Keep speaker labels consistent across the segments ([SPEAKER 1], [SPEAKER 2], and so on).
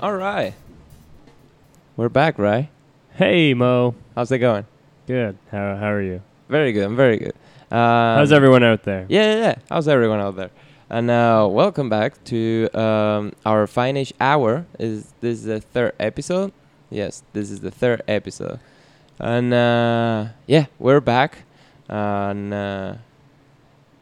[SPEAKER 1] All right. We're back, right?
[SPEAKER 2] Hey Mo,
[SPEAKER 1] How's it going?
[SPEAKER 2] good. How how are you?
[SPEAKER 1] Very good. I'm very good. Um,
[SPEAKER 2] How's everyone out there?
[SPEAKER 1] Yeah, yeah, yeah. How's everyone out there? And uh, welcome back to um, our finish hour. Is this is the third episode? Yes, this is the third episode. And uh, yeah, we're back. And uh,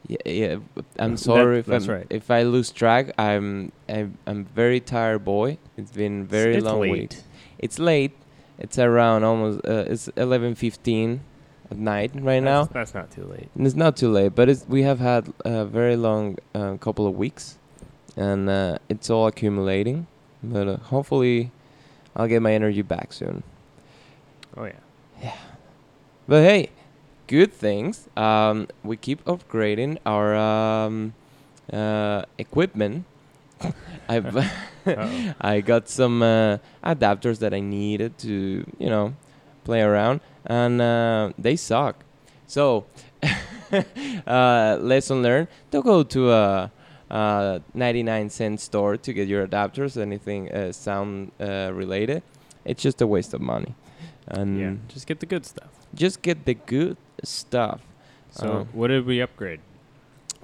[SPEAKER 1] yeah, yeah, I'm
[SPEAKER 2] That-
[SPEAKER 1] sorry if
[SPEAKER 2] that's
[SPEAKER 1] I'm,
[SPEAKER 2] right.
[SPEAKER 1] if I lose track. I'm I'm, I'm very tired, boy. It's been very
[SPEAKER 2] It's
[SPEAKER 1] long
[SPEAKER 2] late.
[SPEAKER 1] week. It's late. It's around almost. Uh, it's 11:15 at night right now.
[SPEAKER 2] That's, that's not too late.
[SPEAKER 1] And it's not too late, but it's, we have had a very long uh, couple of weeks, and uh, it's all accumulating. But uh, hopefully, I'll get my energy back soon.
[SPEAKER 2] Oh yeah. yeah.
[SPEAKER 1] But hey, good things. Um, we keep upgrading our um, uh, equipment. I've I got some uh, adapters that I needed to, you know, play around, and uh, they suck. So, uh, lesson learned: don't go to a, a 99 cent store to get your adapters. Anything uh, sound uh, related, it's just a waste of money. And
[SPEAKER 2] yeah. Just get the good stuff.
[SPEAKER 1] just get the good stuff.
[SPEAKER 2] So
[SPEAKER 1] Uh,
[SPEAKER 2] what did we upgrade?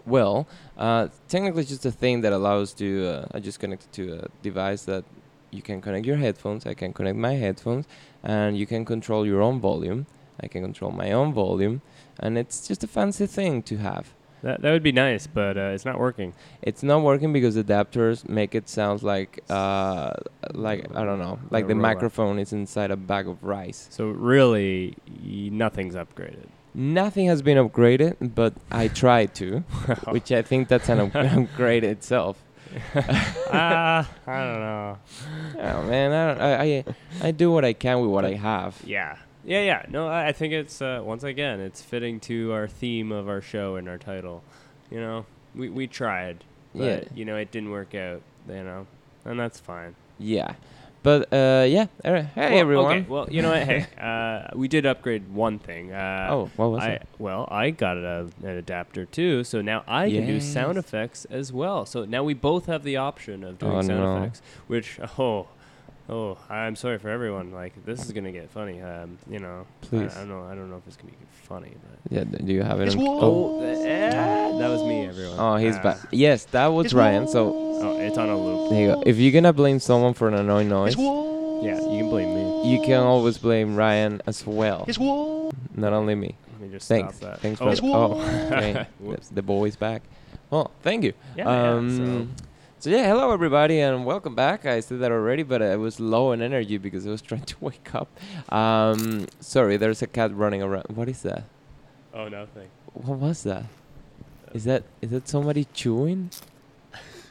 [SPEAKER 1] Well, uh, technically, it's just a thing that allows to. Uh, I just connected to a device that you can connect your headphones. I can connect my headphones, and you can control your own volume. I can control my own volume, and it's just a fancy thing to have.
[SPEAKER 2] That that would be nice, but uh, it's not working.
[SPEAKER 1] It's not working because adapters make it sound like, uh, like I don't know, like the
[SPEAKER 2] robot.
[SPEAKER 1] microphone is inside a bag of rice.
[SPEAKER 2] So really, y- nothing's upgraded.
[SPEAKER 1] Nothing has been upgraded, but I tried to, which I think that's an up- upgrade itself.
[SPEAKER 2] Ah, I don't know.
[SPEAKER 1] Oh man, I, don't, I I I do what I can with what I have.
[SPEAKER 2] Yeah. Yeah, yeah. No, I, I think it's uh, once again, it's fitting to our theme of our show and our title. You know, we we tried, but
[SPEAKER 1] Yeah.
[SPEAKER 2] you know, it didn't work out. You know, and that's fine.
[SPEAKER 1] Yeah, but uh, yeah. Hey
[SPEAKER 2] Well,
[SPEAKER 1] everyone.
[SPEAKER 2] Okay, well, you know what? Hey, uh, we did upgrade one thing. Uh,
[SPEAKER 1] oh, what was
[SPEAKER 2] I
[SPEAKER 1] it?
[SPEAKER 2] well, I got a, an adapter too, so now I can do sound effects as well. So now we both have the option of doing
[SPEAKER 1] Oh,
[SPEAKER 2] sound
[SPEAKER 1] no.
[SPEAKER 2] effects, which oh, oh, I'm sorry for everyone. Like this is gonna get funny. Um, you know,
[SPEAKER 1] Please.
[SPEAKER 2] I, don't know. I don't know if it's gonna be funny, but
[SPEAKER 1] Yeah. Do you have it?
[SPEAKER 3] It's
[SPEAKER 1] on-
[SPEAKER 3] Wolf.
[SPEAKER 1] oh.
[SPEAKER 2] eh, that was me, everyone.
[SPEAKER 1] oh, he's
[SPEAKER 2] Ah.
[SPEAKER 1] back. Yes, that was Ryan. So
[SPEAKER 2] Oh, it's on a loop.
[SPEAKER 1] there you go. If you're gonna blame someone for an annoying noise,
[SPEAKER 3] It's wolf.
[SPEAKER 2] Yeah, you can blame me.
[SPEAKER 1] you can always blame Ryan as well,
[SPEAKER 3] It's wolf.
[SPEAKER 1] not only me.
[SPEAKER 2] Let me just
[SPEAKER 1] Thanks.
[SPEAKER 2] stop that.
[SPEAKER 1] Thanks
[SPEAKER 2] oh,
[SPEAKER 1] for.
[SPEAKER 3] It's
[SPEAKER 1] Oh, okay. the,
[SPEAKER 2] Whoops.
[SPEAKER 1] the boy's back. Well, thank you.
[SPEAKER 2] Yeah, yeah,
[SPEAKER 1] Um, so yeah, hello everybody and welcome back. I said that already, but I was low in energy because I was trying to wake up. Um, sorry, there's a cat running around. What is that?
[SPEAKER 2] oh, nothing.
[SPEAKER 1] What was that? Is that is that somebody chewing?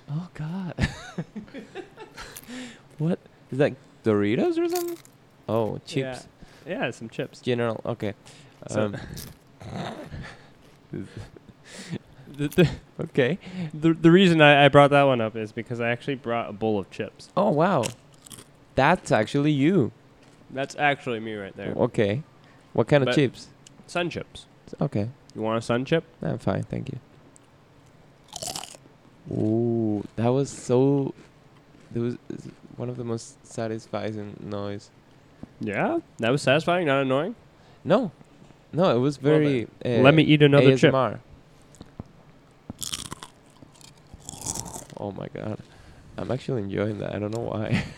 [SPEAKER 1] Oh God! what is that? Doritos or something? Oh, chips.
[SPEAKER 2] Yeah, some chips.
[SPEAKER 1] General. Okay. Um,
[SPEAKER 2] The, the,
[SPEAKER 1] okay.
[SPEAKER 2] the, the reason I, I brought that one up is because I actually brought a bowl of chips.
[SPEAKER 1] Oh wow, that's actually you.
[SPEAKER 2] That's actually me right there.
[SPEAKER 1] Okay. What kind of
[SPEAKER 2] But-
[SPEAKER 1] chips?
[SPEAKER 2] Sun chips.
[SPEAKER 1] Okay.
[SPEAKER 2] You want a sun chip?
[SPEAKER 1] I'm fine, thank you. Ooh, that was so. That was is one of the most satisfying noise.
[SPEAKER 2] Yeah, that was satisfying, not annoying.
[SPEAKER 1] No, no, it was
[SPEAKER 2] Well
[SPEAKER 1] very. uh,
[SPEAKER 2] Let me eat another chip.
[SPEAKER 1] ASMR. Oh my god, I'm actually enjoying that. I don't know why.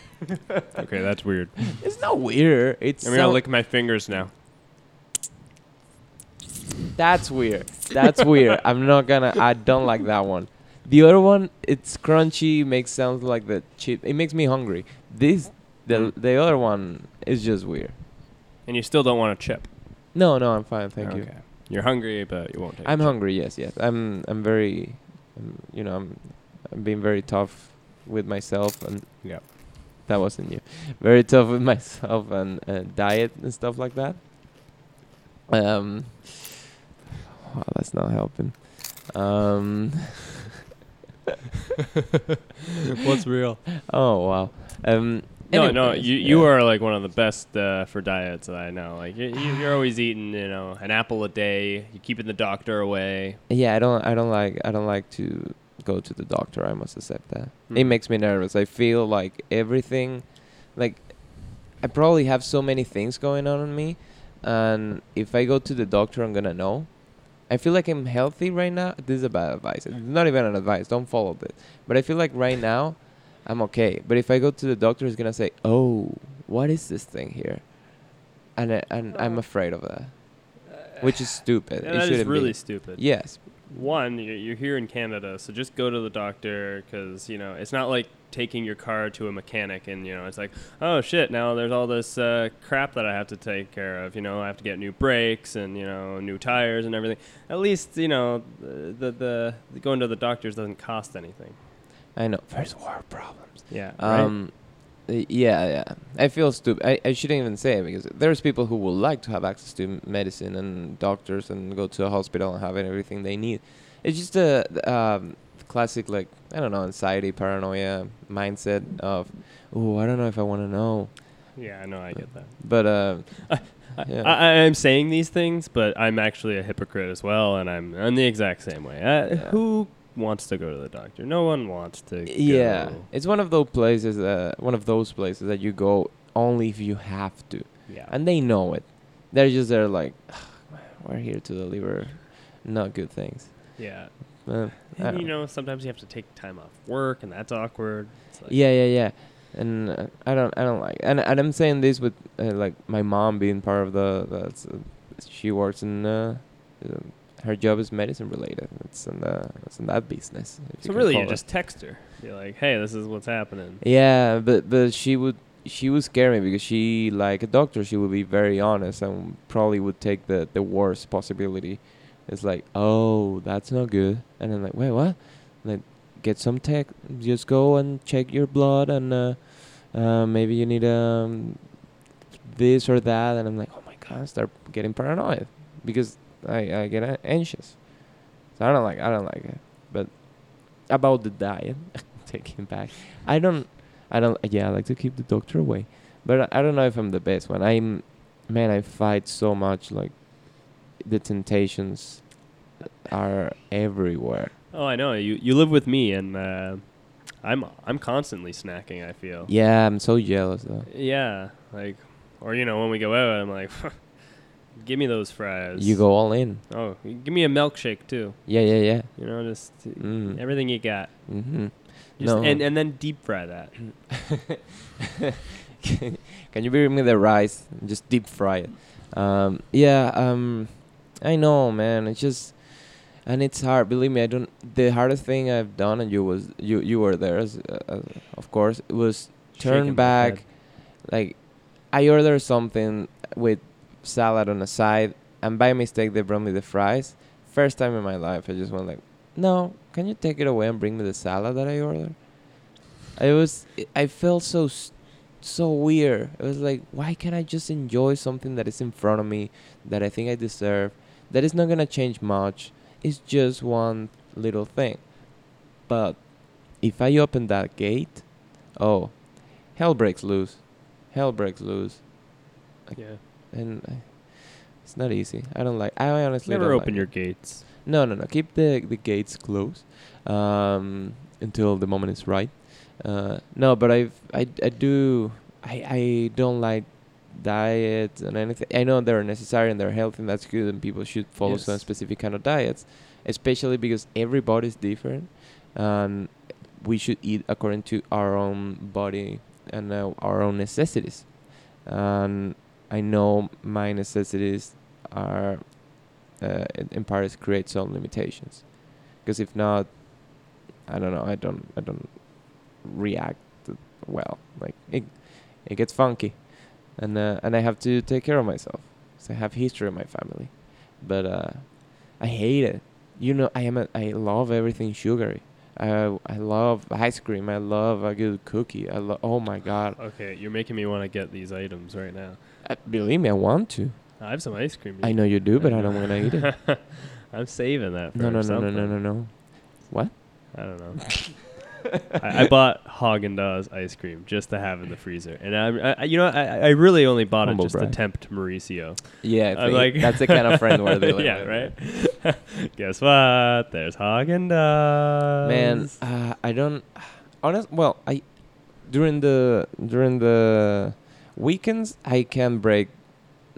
[SPEAKER 2] Okay, that's weird.
[SPEAKER 1] it's not weird. It's
[SPEAKER 2] I'm gonna
[SPEAKER 1] sound-
[SPEAKER 2] lick my fingers now.
[SPEAKER 1] That's weird. That's weird. I'm not gonna. I don't like that one. The other one, it's crunchy, makes sounds like the chip. It makes me hungry. This, the
[SPEAKER 2] Mm.
[SPEAKER 1] the other one is just weird.
[SPEAKER 2] And you still don't want a chip.
[SPEAKER 1] No, no, I'm fine. Thank you.
[SPEAKER 2] okay. You're hungry, but you won't take.
[SPEAKER 1] I'm hungry. Yes, yes. I'm. I'm very. I'm, you know, I'm. I'm being very tough with myself, and
[SPEAKER 2] yeah,
[SPEAKER 1] that wasn't you. Very tough with myself and uh, diet and stuff like that. Um. Wow, that's not helping. Um.
[SPEAKER 2] What's real?
[SPEAKER 1] Oh wow. Um.
[SPEAKER 2] No, no, you you
[SPEAKER 1] yeah.
[SPEAKER 2] are like one of the best uh, for diets that I know. Like you, you- you're always eating, you know, an apple a day. You're keeping the doctor away.
[SPEAKER 1] Yeah, I don't. I don't like. I don't like to go to the doctor. I must accept that. It
[SPEAKER 2] Mhm.
[SPEAKER 1] makes me nervous. I feel like everything, like I probably have so many things going on in me, and if I go to the doctor, I'm gonna know. I feel like I'm healthy right now. This is a bad advice. It's not even an advice. Don't follow this. But I feel like right now, I'm okay. But if I go to the doctor, he's gonna say, "Oh, what is this thing here?" And I, and I'm
[SPEAKER 2] Oh.
[SPEAKER 1] afraid of that, which is stupid.
[SPEAKER 2] Yeah,
[SPEAKER 1] it
[SPEAKER 2] that is really
[SPEAKER 1] be.
[SPEAKER 2] stupid.
[SPEAKER 1] Yes.
[SPEAKER 2] One, you're, here in Canada, so just go to the doctor because you know it's not like taking your car to a mechanic and you know it's like, oh shit, now there's all this uh, crap that I have to take care of. You know, I have to get new brakes and you know new tires and everything. At least you know the the, the going to the doctors doesn't cost anything.
[SPEAKER 1] I know. First world problems.
[SPEAKER 2] Yeah.
[SPEAKER 1] Um, y- yeah, yeah. I feel stupid. I, I shouldn't even say it because there's people who would like to have access to medicine and doctors and go to a hospital and have everything they need. It's just a um, classic, like I don't know, anxiety, paranoia mindset of, oh, I don't know if I want to know.
[SPEAKER 2] yeah, I know. I get that.
[SPEAKER 1] But uh,
[SPEAKER 2] I,
[SPEAKER 1] Yeah.
[SPEAKER 2] I, I'm saying these things, but I'm actually a hypocrite as well, and I'm I'm the exact same way. Uh,
[SPEAKER 1] Yeah.
[SPEAKER 2] Who wants to go to the doctor? No one wants to.
[SPEAKER 1] yeah,
[SPEAKER 2] go.
[SPEAKER 1] it's one of those places. Uh, one of those places that you go only if you have to.
[SPEAKER 2] Yeah.
[SPEAKER 1] and they know it. They're just there like, we're here to deliver not good things.
[SPEAKER 2] yeah.
[SPEAKER 1] Uh,
[SPEAKER 2] And, you know, sometimes you have to take time off work, and that's awkward. Like,
[SPEAKER 1] yeah, yeah, yeah. And uh, I don't, I don't like. And and I'm saying this with uh, like my mom being part of the. That's, uh, she works in. Her job is medicine related. It's in the. It's in that business.
[SPEAKER 2] So
[SPEAKER 1] can
[SPEAKER 2] really, you
[SPEAKER 1] it.
[SPEAKER 2] just text her. You're like, "Hey, this is what's happening."
[SPEAKER 1] Yeah, but but she would she would scare me because she like a doctor she would be very honest and probably would take the the worst possibility. It's like, oh, that's not good, and I'm like, wait, what? Like, get some tech. Just go and check your blood, and uh, uh, maybe you need um this or that, and I'm like, oh my god, I start getting paranoid because I I get anxious. So I don't like I don't like it. But about the diet, taking back, I don't I don't. Yeah, I like to keep the doctor away, but I, I don't know if I'm the best one. I'm, man, I fight so much. Like, the temptations are everywhere.
[SPEAKER 2] Oh, I know. You you live with me, and uh, I'm I'm constantly snacking. I feel.
[SPEAKER 1] Yeah, I'm so jealous though.
[SPEAKER 2] Yeah, like, or you know, when we go out, I'm like, give me those fries.
[SPEAKER 1] You go all in.
[SPEAKER 2] Oh, give me a milkshake too.
[SPEAKER 1] Yeah, yeah, yeah.
[SPEAKER 2] You know, just uh,
[SPEAKER 1] Mm.
[SPEAKER 2] everything you got.
[SPEAKER 1] Mm-hmm.
[SPEAKER 2] Just,
[SPEAKER 1] No.
[SPEAKER 2] and and then deep fry that.
[SPEAKER 1] Can you bring me the rice? Just deep fry it. Um, yeah. Um, I know, man. It's just, and it's hard. Believe me, I don't. The hardest thing I've done, and you was you you were there, as, uh, of course, it was turn
[SPEAKER 2] my
[SPEAKER 1] back. Like, I ordered something with salad on the side, and by mistake they brought me the fries. First time in my life, I just went like, "No, can you take it away and bring me the salad that I ordered?" I was, I felt so, so weird. It was like, why can't I just enjoy something that is in front of me, that I think I deserve, that is not gonna change much. It's just one little thing. But if I open that gate, oh, hell breaks loose. Hell breaks loose,
[SPEAKER 2] Yeah.
[SPEAKER 1] And uh, it's not easy. I don't like. I honestly
[SPEAKER 2] Never open
[SPEAKER 1] like
[SPEAKER 2] your
[SPEAKER 1] it.
[SPEAKER 2] gates.
[SPEAKER 1] No, no, no. Keep the the gates closed um, until the moment is right. Uh, no, but I've I I do I I don't like diets and anything. I know they're necessary and they're healthy and that's good and people should follow some specific kind of diets, especially because everybody's different, and we should eat according to our own body and uh, our own necessities. And I know my necessities are uh, in, part create some limitations because if not i don't know i don't i don't react well like it, it gets funky and uh, and i have to take care of myself so i have history in my family but uh i hate it you know i am a, i love everything sugary I I love ice cream. I love a good cookie. I love. Oh my god!
[SPEAKER 2] Okay, you're making me want to get these items right now.
[SPEAKER 1] Uh, believe me, I want to.
[SPEAKER 2] I have some ice cream.
[SPEAKER 1] I know you do, but I don't want to eat it.
[SPEAKER 2] I'm saving that for
[SPEAKER 1] No, no, no, no, no, no, no. What?
[SPEAKER 2] I don't know. I, I bought Haagen Dazs ice cream just to have in the freezer, and I'm, I, I- you know, I, I really only bought
[SPEAKER 1] Humble
[SPEAKER 2] it just to tempt Mauricio.
[SPEAKER 1] Yeah,
[SPEAKER 2] I'm like
[SPEAKER 1] that's the kind of friend we're dealing
[SPEAKER 2] yeah, right. Guess what? There's Haagen Dazs.
[SPEAKER 1] Man, uh, I don't. Honest. Well, I during the during the weekends I can break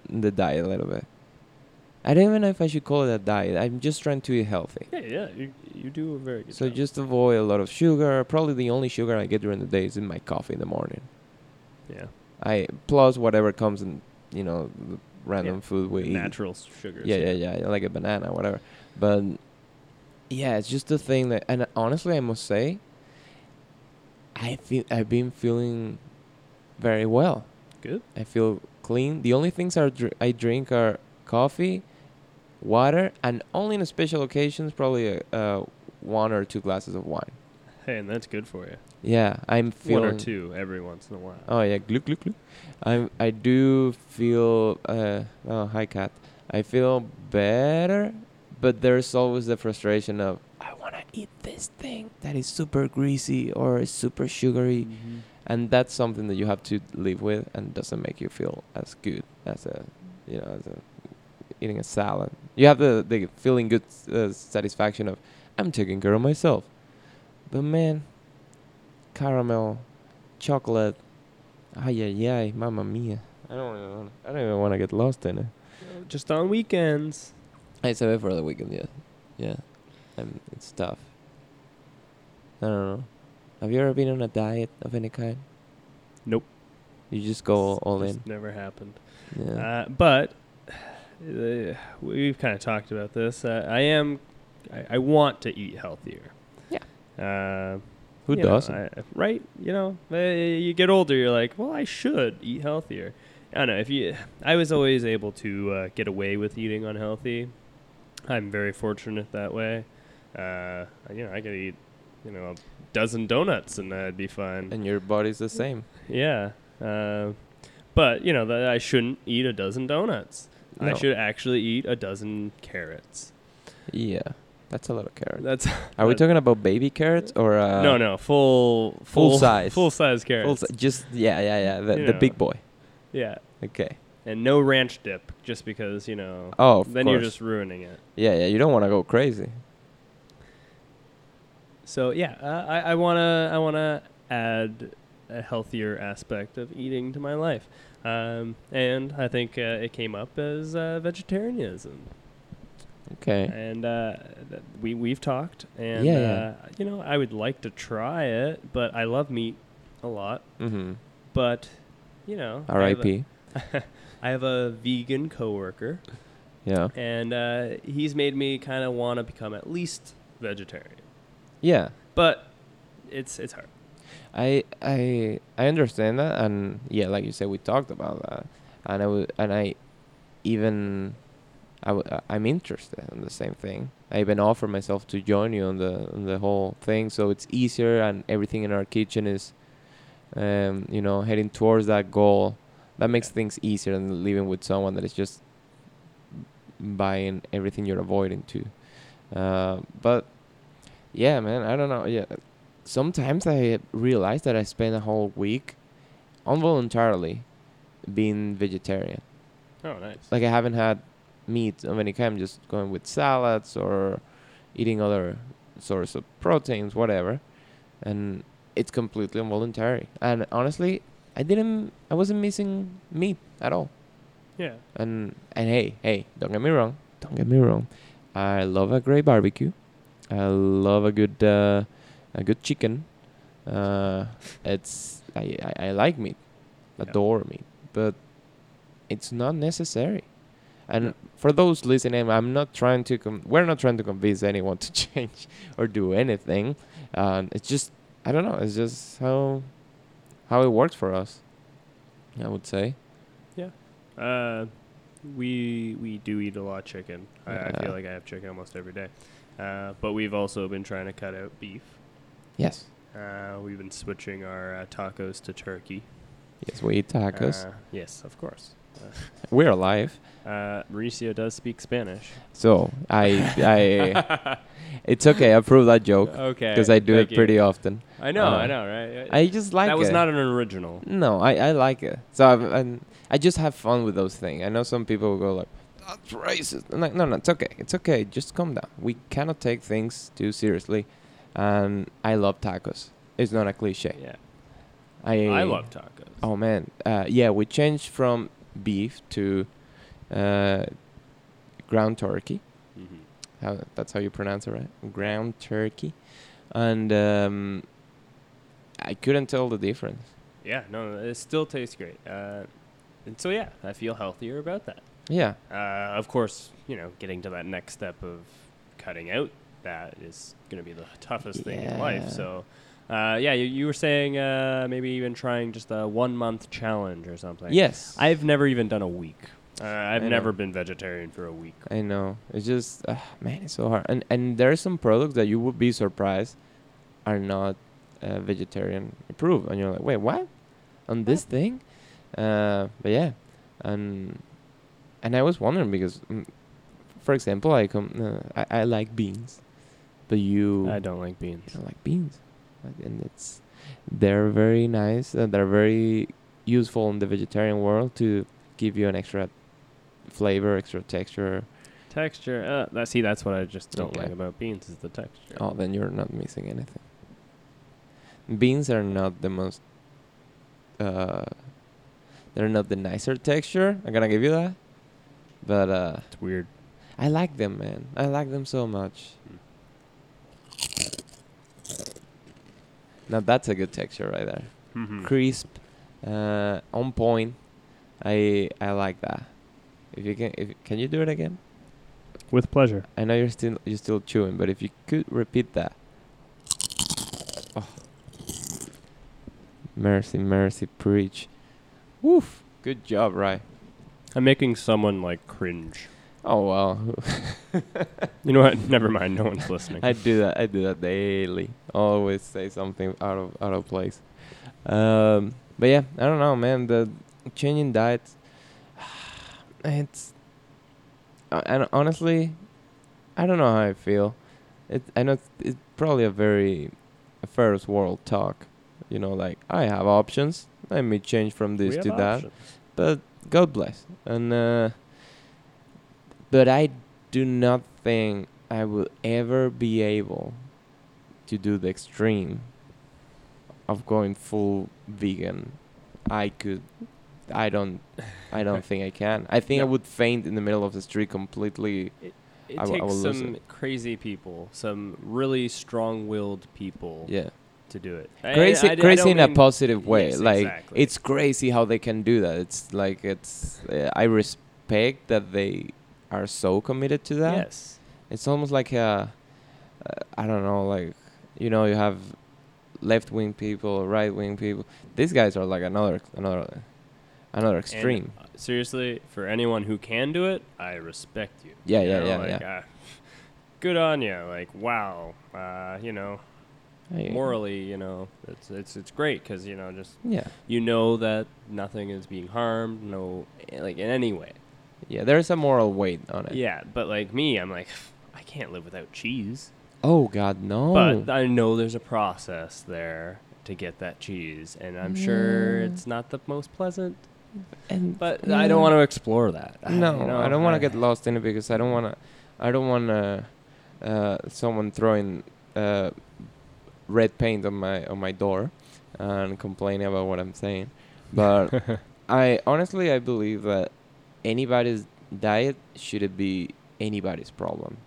[SPEAKER 1] the diet a little bit. I don't even know if I should call it a diet. I'm just trying to eat healthy.
[SPEAKER 2] Yeah, yeah, you, you do a very good
[SPEAKER 1] So
[SPEAKER 2] job.
[SPEAKER 1] just avoid a lot of sugar. Probably the only sugar I get during the day is in my coffee in the morning.
[SPEAKER 2] yeah,
[SPEAKER 1] I plus whatever comes in, you know, the random
[SPEAKER 2] Yeah,
[SPEAKER 1] food we eat.
[SPEAKER 2] natural sugars.
[SPEAKER 1] Yeah, yeah, yeah, like a banana, whatever. But yeah, it's just the thing that, and honestly, I must say, I feel I've been feeling very well.
[SPEAKER 2] Good.
[SPEAKER 1] I feel clean. The only things are dr- I drink are coffee, water, and only in special occasions, probably a, uh, one or two glasses of wine.
[SPEAKER 2] Hey, and that's good for you.
[SPEAKER 1] Yeah, I'm feeling.
[SPEAKER 2] One or two every once in a while.
[SPEAKER 1] Oh yeah, gluk gluk gluk. I I do feel. Uh, oh hi cat. I feel better, but there's always the frustration of I want to eat this thing that is super greasy or super sugary,
[SPEAKER 2] Mhm.
[SPEAKER 1] And that's something that you have to live with and doesn't make you feel as good as a, you know, as a eating a salad. You have the the feeling good uh, satisfaction of I'm taking care of myself, but man, caramel, chocolate. Ay, ay, ay, mamma mia. I don't even wanna, I don't even want to get lost in it.
[SPEAKER 2] Just on weekends.
[SPEAKER 1] I save it for the weekend, yeah. Yeah. Um, it's tough. I don't know. Have you ever been on a diet of any kind?
[SPEAKER 2] Nope.
[SPEAKER 1] You just go all
[SPEAKER 2] Just
[SPEAKER 1] in.
[SPEAKER 2] Never happened.
[SPEAKER 1] Yeah.
[SPEAKER 2] Uh, but uh, we've kind of talked about this. Uh, I am. I, I want to eat healthier.
[SPEAKER 1] Yeah.
[SPEAKER 2] Uh,
[SPEAKER 1] Who doesn't?
[SPEAKER 2] I- right? You know, uh, you get older, you're like, well, I should eat healthier. I don't know if you. I was always able to uh, get away with eating unhealthy. I'm very fortunate that way. Uh, you know, I could eat, you know, a dozen donuts and that'd be fine.
[SPEAKER 1] and your body's the same.
[SPEAKER 2] Yeah. Uh, but, you know, that I shouldn't eat a dozen donuts. I should actually eat a dozen carrots.
[SPEAKER 1] Yeah. That's a lot of carrots.
[SPEAKER 2] That's
[SPEAKER 1] Are we talking about baby carrots or uh,
[SPEAKER 2] no, no, full,
[SPEAKER 1] full size.
[SPEAKER 2] full size
[SPEAKER 1] full
[SPEAKER 2] carrots.
[SPEAKER 1] si- just yeah, yeah, yeah. The, the big boy.
[SPEAKER 2] yeah,
[SPEAKER 1] Okay.
[SPEAKER 2] and no ranch dip, just because you know.
[SPEAKER 1] Oh,
[SPEAKER 2] then
[SPEAKER 1] course.
[SPEAKER 2] you're just ruining it.
[SPEAKER 1] yeah, yeah. You don't want to go crazy.
[SPEAKER 2] So yeah, uh, I, I wanna, I wanna add a healthier aspect of eating to my life, um, and I think uh, it came up as uh, vegetarianism.
[SPEAKER 1] Okay.
[SPEAKER 2] and uh, th- we we've talked, and
[SPEAKER 1] Yeah,
[SPEAKER 2] uh,
[SPEAKER 1] yeah.
[SPEAKER 2] you know, I would like to try it, but I love meat a lot.
[SPEAKER 1] Mm-hmm.
[SPEAKER 2] But you know, I
[SPEAKER 1] R.I.P.
[SPEAKER 2] I have a vegan coworker,
[SPEAKER 1] Yeah.
[SPEAKER 2] and uh, he's made me kind of want to become at least vegetarian.
[SPEAKER 1] Yeah.
[SPEAKER 2] But it's it's hard.
[SPEAKER 1] I I I understand that, and yeah, like you said, we talked about that, and I w- and I even I w- I'm interested in the same thing. I even offer myself to join you on the on the whole thing, so it's easier, and everything in our kitchen is, um, you know, heading towards that goal. That makes
[SPEAKER 2] Yeah.
[SPEAKER 1] things easier than living with someone that is just buying everything you're avoiding too. Uh, but yeah, man, I don't know. Yeah, sometimes I realize that I spend a whole week involuntarily being vegetarian.
[SPEAKER 2] Oh, nice.
[SPEAKER 1] Like I haven't had meat of any kind. I'm just going with salads or eating other source of proteins, whatever. And it's completely involuntary. And honestly, I didn't. I wasn't missing meat at all.
[SPEAKER 2] yeah.
[SPEAKER 1] And and hey, hey, don't get me wrong. Don't get me wrong. I love a great barbecue. I love a good uh, a good chicken. Uh, it's I, I, I like meat,
[SPEAKER 2] Yeah.
[SPEAKER 1] adore meat, but it's not necessary. And for those listening, I'm not trying to. Com- we're not trying to convince anyone to change or do anything. Um, it's just I don't know. It's just how how it works for us. I would say.
[SPEAKER 2] Uh, we we do eat a lot of chicken. I, I feel like I have chicken almost every day. Uh, but we've also been trying to cut out beef.
[SPEAKER 1] Yes.
[SPEAKER 2] Uh, we've been switching our uh, tacos to turkey.
[SPEAKER 1] Yes, we eat tacos.
[SPEAKER 2] Uh, yes, of course.
[SPEAKER 1] We're alive.
[SPEAKER 2] Uh, Mauricio does speak Spanish.
[SPEAKER 1] So I, I, it's okay. I approve that joke
[SPEAKER 2] Okay.
[SPEAKER 1] because I do it
[SPEAKER 2] thank you.
[SPEAKER 1] pretty often.
[SPEAKER 2] I know, I know, right?
[SPEAKER 1] I just like
[SPEAKER 2] that was not an original.
[SPEAKER 1] No, I, I like it. So I've, and I just have fun with those things. I know some people will go like, that's racist. Like, no, no, it's okay. It's okay. Just calm down. We cannot take things too seriously. And I love tacos. It's not a cliche.
[SPEAKER 2] Yeah.
[SPEAKER 1] I
[SPEAKER 2] I love tacos.
[SPEAKER 1] Oh man, uh, yeah, we changed from beef to uh, ground turkey.
[SPEAKER 2] hmm
[SPEAKER 1] How that's how you pronounce it, right? Ground turkey, and um, I couldn't tell the difference.
[SPEAKER 2] Yeah, no, it still tastes great. Uh, and so yeah, I feel healthier about that.
[SPEAKER 1] Yeah,
[SPEAKER 2] Uh, of course, you know, getting to that next step of cutting out that is going to be the toughest thing in life. So, uh, yeah, you, you were saying uh, maybe even trying just a one month challenge or something.
[SPEAKER 1] yes,
[SPEAKER 2] I've never even done a week. Uh, I've
[SPEAKER 1] I know.
[SPEAKER 2] never been vegetarian for a week.
[SPEAKER 1] I know. It's just uh, man, it's so hard. And and there are some products that you would be surprised are not uh, vegetarian approved, and you're like, wait, what? On this thing? Uh, but yeah, and and I was wondering because, mm, for example, I come, uh, I, I like beans, but you
[SPEAKER 2] I don't like beans.
[SPEAKER 1] I don't like beans, Like, and it's they're very nice. Uh, they're very useful in the vegetarian world to give you an extra flavor, extra texture.
[SPEAKER 2] Texture. Uh, that, see, that's what I just don't
[SPEAKER 1] Okay.
[SPEAKER 2] like about beans is the texture.
[SPEAKER 1] Oh, then you're not missing anything. Beans are not the most. Uh, they're not the nicer texture. I'm gonna give you that. But uh,
[SPEAKER 2] It's weird.
[SPEAKER 1] I like them, man. I like them so much. Now that's a good texture right there.
[SPEAKER 2] Mhm.
[SPEAKER 1] Crisp, uh, on point. I I like that. If you can, if can you do it again?
[SPEAKER 2] With pleasure.
[SPEAKER 1] I know you're still you're still chewing, but if you could repeat that. Oh. Mercy, mercy, preach. Woof. Good job, right?
[SPEAKER 2] I'm making someone like cringe.
[SPEAKER 1] Oh well.
[SPEAKER 2] You know what? Never mind. No one's listening.
[SPEAKER 1] I do that. I do that daily. Always say something out of out of place. Um, but yeah, I don't know, man. The changing diet. It's. uh, And honestly, I don't know how I feel. It. I know it's, it's probably a very, first world talk. You know, like I have options. Let me change from this
[SPEAKER 2] have
[SPEAKER 1] to that
[SPEAKER 2] options.
[SPEAKER 1] but God bless. And uh, but I do not think I will ever be able to do the extreme of going full vegan. I could. I don't. I don't think I can. I think I would faint in the middle of the street completely.
[SPEAKER 2] It
[SPEAKER 1] I w- I
[SPEAKER 2] takes
[SPEAKER 1] lose
[SPEAKER 2] some crazy people, some really strong-willed people
[SPEAKER 1] Yeah,
[SPEAKER 2] to do it.
[SPEAKER 1] crazy,
[SPEAKER 2] I- I d- I
[SPEAKER 1] crazy
[SPEAKER 2] don't
[SPEAKER 1] in a positive way.
[SPEAKER 2] Yes,
[SPEAKER 1] like
[SPEAKER 2] exactly.
[SPEAKER 1] it's crazy how they can do that. It's like it's. Uh, I respect that they are so committed to that.
[SPEAKER 2] Yes.
[SPEAKER 1] It's almost like a, uh, I don't know, like you know, you have left wing people, right wing people. These guys are like another, another, another
[SPEAKER 2] And,
[SPEAKER 1] extreme.
[SPEAKER 2] uh, seriously, for anyone who can do it, I respect you.
[SPEAKER 1] Yeah,
[SPEAKER 2] You
[SPEAKER 1] yeah,
[SPEAKER 2] know,
[SPEAKER 1] yeah,
[SPEAKER 2] like,
[SPEAKER 1] yeah.
[SPEAKER 2] Uh, good on you. Like, wow. Uh, you know,
[SPEAKER 1] Hey,
[SPEAKER 2] morally, you know, it's it's it's great because you know, just
[SPEAKER 1] Yeah,
[SPEAKER 2] you know that nothing is being harmed, no, like in any way.
[SPEAKER 1] yeah. There's a moral weight on it.
[SPEAKER 2] Yeah, but like me, I'm like, I can't live without cheese.
[SPEAKER 1] Oh God, no.
[SPEAKER 2] But I know there's a process there to get that cheese, and I'm sure it's not the most pleasant.
[SPEAKER 1] and
[SPEAKER 2] But
[SPEAKER 1] yeah.
[SPEAKER 2] I don't want to explore that. I-
[SPEAKER 1] No,
[SPEAKER 2] you
[SPEAKER 1] I don't want to get lost in it because I don't want to. I don't want to. Uh, someone throwing uh, red paint on my on my door and complaining about what I'm saying. But I honestly I believe that anybody's diet shouldn't be anybody's problem.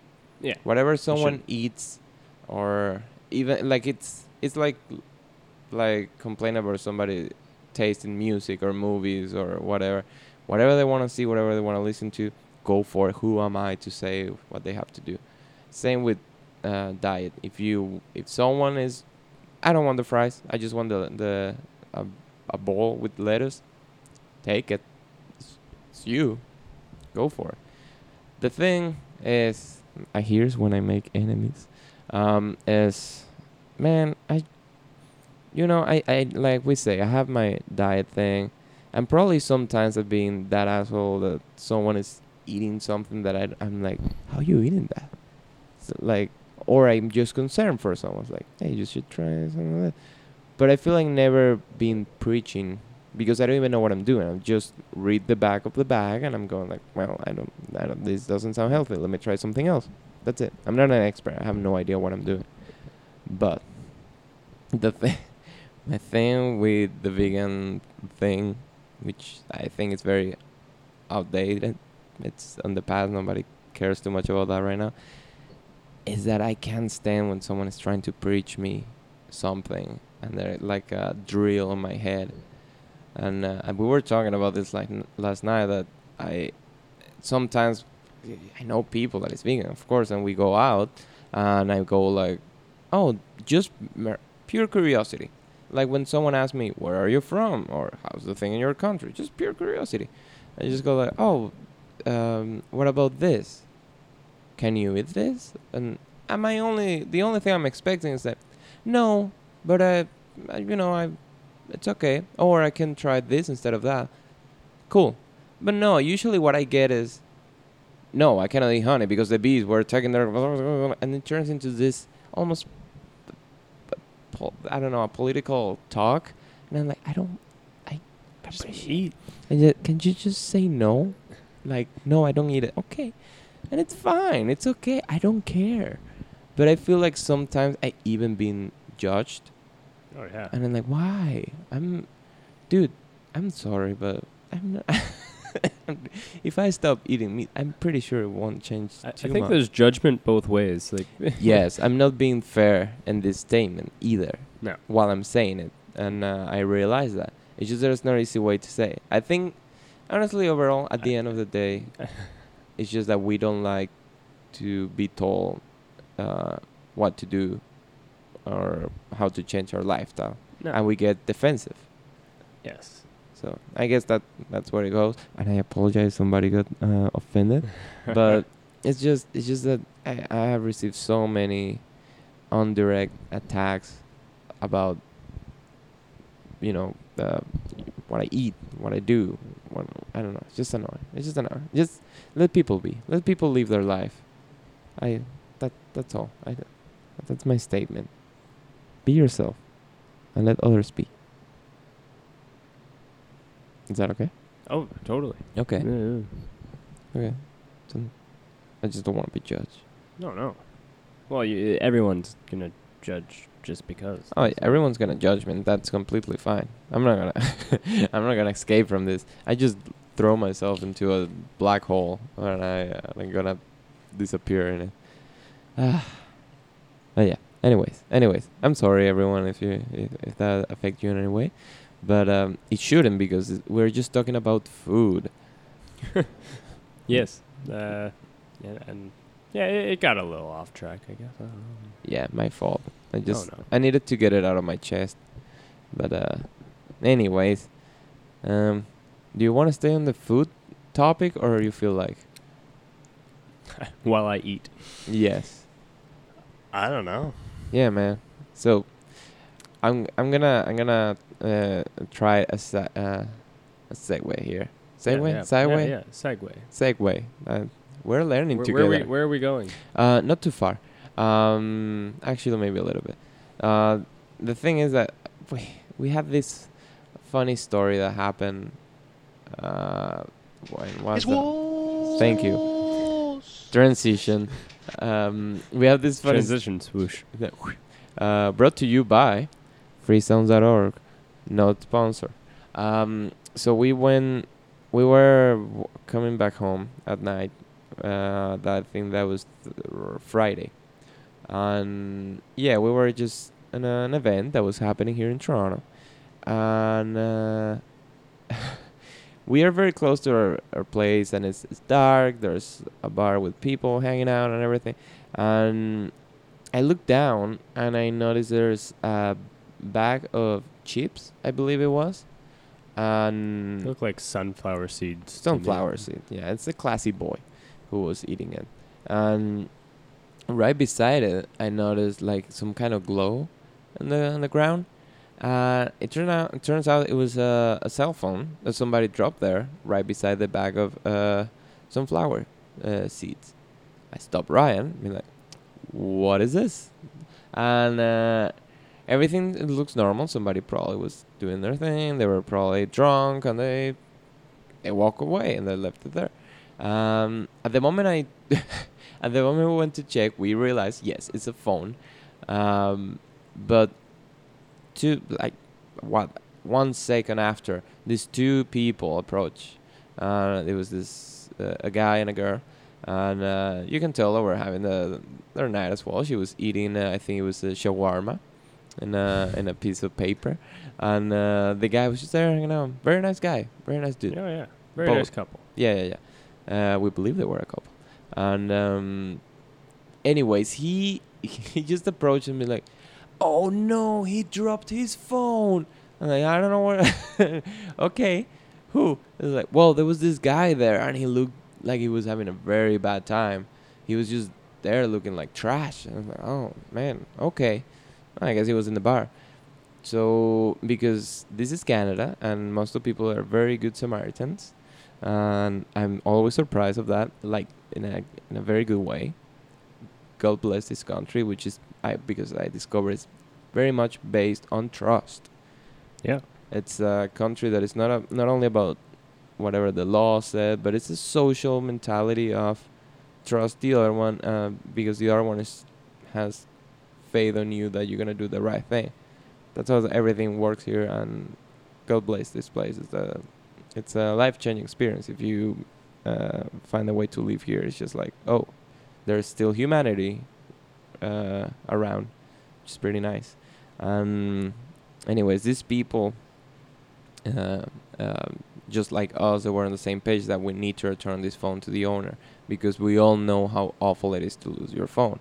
[SPEAKER 2] Yeah.
[SPEAKER 1] Whatever someone eats, or even like it's it's like like complain about somebody tasting music or movies or whatever. Whatever they want to see, whatever they want to listen to, go for it. Who am I to say what they have to do? Same with uh, diet. If you if someone is, I don't want the fries. I just want the the a, a bowl with lettuce. Take it. It's, it's you. Go for it. The thing is, I here's when I make enemies. Um, is man, I, you know, I I like we say, I have my diet thing. And probably sometimes I've been that asshole that someone is eating something that I, I'm like, how you eating that? So, like, or I'm just concerned for someone. It's like, hey, you should try something like that. But I feel like never been preaching because I don't even know what I'm doing. I'm just read the back of the bag and I'm going like, well, I don't, I don't. This doesn't sound healthy. Let me try something else. That's it. I'm not an expert. I have no idea what I'm doing. But the thing, my thing with the vegan thing, which I think is very outdated. It's on the past. Nobody cares too much about that right now. Is that I can't stand when someone is trying to preach me something and they're like a drill on my head. And uh, and we were talking about this like n- last night that I sometimes I know people that is vegan, of course, and we go out and I go like, oh, just mer- pure curiosity. Like when someone asks me, where are you from? Or how's the thing in your country? Just pure curiosity. I just go like, oh, um, what about this? Can you eat this? And am I only the only thing I'm expecting is that, no, but I, I you know, I, it's okay. Or I can try this instead of that. Cool, but no. Usually, what I get is, no, I cannot eat honey because the bees were taking their, and it turns into this almost, I don't know, a political talk. And I'm like, I don't, I
[SPEAKER 2] Just
[SPEAKER 1] appreciate
[SPEAKER 2] eat.
[SPEAKER 1] and yet, can you just say no? Like, no, I don't eat it. Okay. And it's fine. It's okay. I don't care. But I feel like sometimes I even been judged.
[SPEAKER 2] Oh yeah.
[SPEAKER 1] And I'm like, why? I'm, dude, I'm sorry, but I'm not. if I stop eating meat, I'm pretty sure it won't change
[SPEAKER 2] I, I think
[SPEAKER 1] much.
[SPEAKER 2] there's judgment both ways. Like
[SPEAKER 1] yes, I'm not being fair in this statement either.
[SPEAKER 2] No.
[SPEAKER 1] While I'm saying it, and uh, I realize that it's just there's no easy way to say it. I think, honestly, overall, at the end of the day, it's just that we don't like to be told uh, what to do or how to change our lifestyle,
[SPEAKER 2] no.
[SPEAKER 1] and we get defensive.
[SPEAKER 2] yes.
[SPEAKER 1] So I guess that that's where it goes. And I apologize, somebody got uh, offended but it's just it's just that I, I have received so many indirect attacks about you know uh, what I eat, what I do. What, I don't know. It's just annoying. It's just annoying. Just let people be. Let people live their life. I that that's all. I that's my statement. Be yourself, and let others be. Is that okay?
[SPEAKER 2] oh, totally.
[SPEAKER 1] Okay.
[SPEAKER 2] Yeah, yeah.
[SPEAKER 1] Okay. So I just don't want to be judged.
[SPEAKER 2] No, no. Well, you, everyone's gonna judge just because.
[SPEAKER 1] Oh, yeah, everyone's gonna judge me. and That's completely fine. I'm not gonna. I'm not gonna escape from this. I just throw myself into a black hole, and I uh, I'm gonna disappear in it. Ah. but yeah. Anyways, anyways, I'm sorry everyone if you if, if that affect you in any way, but um, it shouldn't because we're just talking about food.
[SPEAKER 2] Yes. Uh, yeah, and yeah, it, it got a little off track, I guess. I.
[SPEAKER 1] Yeah, my fault. I just
[SPEAKER 2] oh no.
[SPEAKER 1] I needed to get it out of my chest. But uh anyways, um do you want to stay on the food topic or you feel like
[SPEAKER 2] While I eat.
[SPEAKER 1] yes.
[SPEAKER 2] I don't know.
[SPEAKER 1] Yeah, man. So I'm I'm going to I'm going to uh try a se- uh, a segue here. Segue?
[SPEAKER 2] Yeah, yeah.
[SPEAKER 1] Segue?
[SPEAKER 2] Yeah, yeah. Segue.
[SPEAKER 1] Segue. Uh, we're learning
[SPEAKER 2] Where,
[SPEAKER 1] together.
[SPEAKER 2] where, are we, where are we going?
[SPEAKER 1] Uh, not too far. Um, actually, maybe a little bit. Uh, the thing is that we we have this funny story that happened. Uh, when was that? Thank you. Transition. Um, we have this funny.
[SPEAKER 2] Transition swoosh.
[SPEAKER 1] Uh, brought to you by freesounds.org, not sponsor. Um, so we went, we were w- coming back home at night. Uh, that I think that was th- r- Friday, and yeah, we were just in a, an event that was happening here in Toronto, and uh, we are very close to our, our place, and it's, it's dark. There's a bar with people hanging out and everything, and I look down and I notice there's a bag of chips, I believe it was, and
[SPEAKER 2] Look like sunflower seeds.
[SPEAKER 1] sunflower seed. Yeah, it's a classy boy who was eating it, and right beside it, I noticed like some kind of glow on the on the ground. Uh, it turned out it turns out it was a, a cell phone that somebody dropped there right beside the bag of uh, sunflower uh, seeds. I stopped Ryan, be like, "What is this?" And uh, everything looks normal. Somebody probably was doing their thing. They were probably drunk and they they walk away and they left it there. Um, at the moment I at the moment we went to check, we realized yes, it's a phone. Um, but two like what one second after these two people approach. Uh, it was this uh, a guy and a girl, and uh, you can tell they were having the, their night as well. She was eating, uh, I think it was a shawarma, in a in a piece of paper, and uh, the guy was just there, you know, very nice guy, very nice dude.
[SPEAKER 2] Oh yeah, very
[SPEAKER 1] Both.
[SPEAKER 2] nice couple.
[SPEAKER 1] Yeah, yeah, yeah. Uh, we believe they were a couple. And um, anyways, he he just approached me like, "Oh no, he dropped his phone." I'm like, "I don't know what." okay, who? It was like, "Well, there was this guy there, and he looked like he was having a very bad time. He was just there looking like trash." And I'm like, "Oh man, okay." I guess he was in the bar. So because this is Canada, and most of the people are very good Samaritans and I'm always surprised of that, like in a in a very good way. God bless this country, which is I because I discovered it's very much based on trust.
[SPEAKER 2] Yeah.
[SPEAKER 1] It's a country that is not a, not only about whatever the law said, but it's a social mentality of trust the other one uh, because the other one is has faith on you that you're gonna do the right thing. That's how everything works here, and God bless this place. It's a it's a life changing experience if you uh, find a way to live here. It's just like oh, there's still humanity uh, around, which is pretty nice. Um, anyways, these people, uh, um just like us, they were on the same page that we need to return this phone to the owner because we all know how awful it is to lose your phone.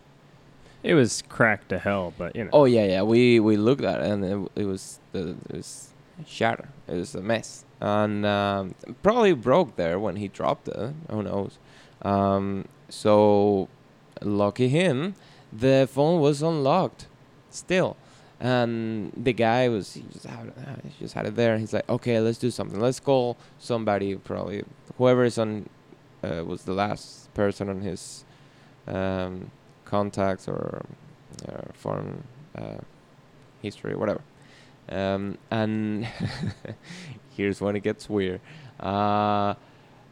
[SPEAKER 2] It was cracked to hell, but you know.
[SPEAKER 1] Oh yeah, yeah. We we looked at it and it, it was the it was shattered. It was a mess, and um, probably broke there when he dropped it. Who knows? Um, so lucky him, the phone was unlocked, still, and the guy was he just had just had it there. And he's like, okay, let's do something. Let's call somebody. Probably whoever is on uh, was the last person on his um, contacts or foreign uh, history, whatever. Um, and here's when it gets weird. Uh,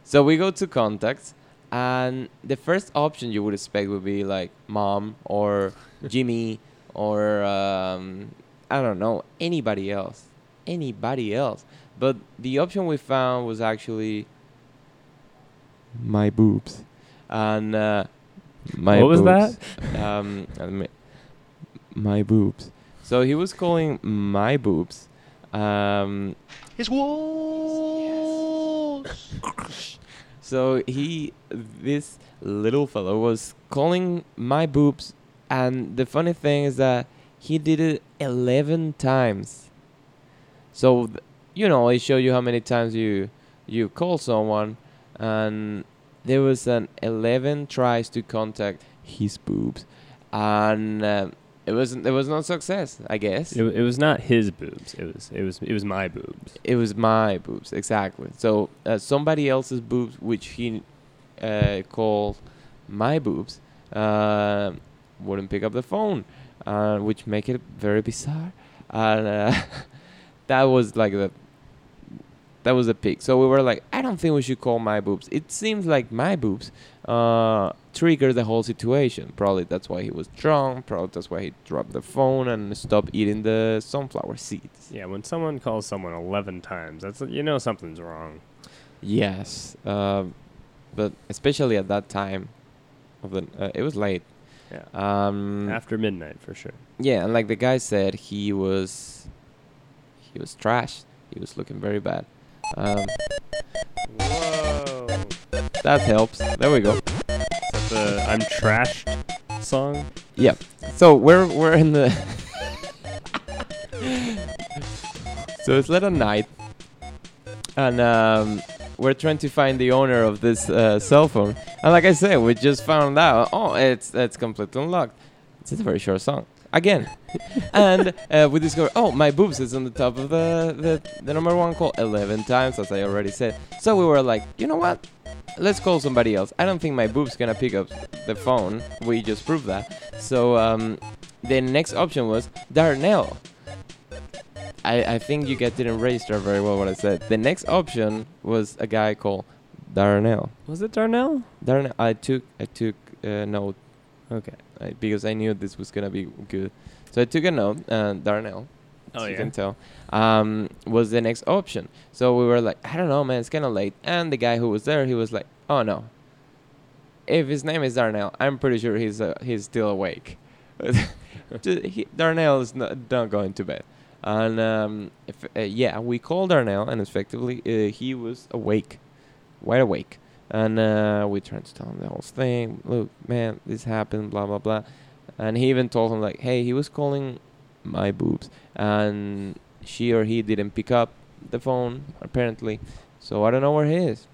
[SPEAKER 1] so we go to contacts, and the first option you would expect would be like mom or Jimmy or um, I don't know anybody else, anybody else. But the option we found was actually my boobs, and uh, my
[SPEAKER 2] What was
[SPEAKER 1] boobs. Um, my boobs. So he was calling my boobs. Um,
[SPEAKER 3] His walls.
[SPEAKER 1] so he, this little fellow, was calling my boobs, and the funny thing is that he did it eleven times. So th- you know, it show you how many times you you call someone, and there was an eleven tries to contact his boobs, and um it wasn't. There was no success, I guess.
[SPEAKER 2] It, it was not his boobs. It was it was it was my boobs.
[SPEAKER 1] It was my boobs, exactly. So uh, somebody else's boobs, which he uh, called my boobs, uh, wouldn't pick up the phone, uh, which make it very bizarre. And uh, that was like the that was a pick. So we were like, I don't think we should call my boobs. It seems like my boobs uh, triggered the whole situation. Probably that's why he was drunk. Probably that's why he dropped the phone and stopped eating the sunflower seeds.
[SPEAKER 2] Yeah, when someone calls someone eleven times, that's you know something's wrong.
[SPEAKER 1] Yes, um, but especially at that time of the, uh, it was late.
[SPEAKER 2] Yeah.
[SPEAKER 1] Um,
[SPEAKER 2] After midnight for sure.
[SPEAKER 1] yeah, and like the guy said, he was he was trashed. He was looking very bad. Um,
[SPEAKER 2] Whoa.
[SPEAKER 1] that helps. There we go.
[SPEAKER 2] The I'm trashed song.
[SPEAKER 1] Yeah. So we're we're in the. so it's late at night, and um, we're trying to find the owner of this uh, cell phone. And like I said, we just found out. Oh, it's it's completely unlocked. It's a very short song again, and uh, we discovered. Oh, my boobs is on the top of the, the the number one call eleven times, as I already said. So we were like, you know what? Let's call somebody else. I don't think my boob's gonna pick up the phone. We just proved that. So um, the next option was Darnell. I, I think you guys didn't register very well what I said. The next option was a guy called Darnell.
[SPEAKER 2] Was it Darnell?
[SPEAKER 1] Darnell. I took I took a note
[SPEAKER 2] Okay.
[SPEAKER 1] uh, because I knew this was gonna be good. So I took a note. And Darnell,
[SPEAKER 2] Oh
[SPEAKER 1] as you can tell, um, was the next option. So we were like, I don't know, man, it's kind of late. And the guy who was there, he was like, Oh no. If his name is Darnell, I'm pretty sure he's uh, he's still awake. He, Darnell is not, not going to bed. And um, if, uh, yeah, we called Darnell, and effectively uh, he was awake, wide awake. And uh, we tried to tell him the whole thing. Look, man, this happened, blah blah blah. And he even told him like, hey, he was calling my boobs, and she or he didn't pick up the phone apparently. So I don't know where he is.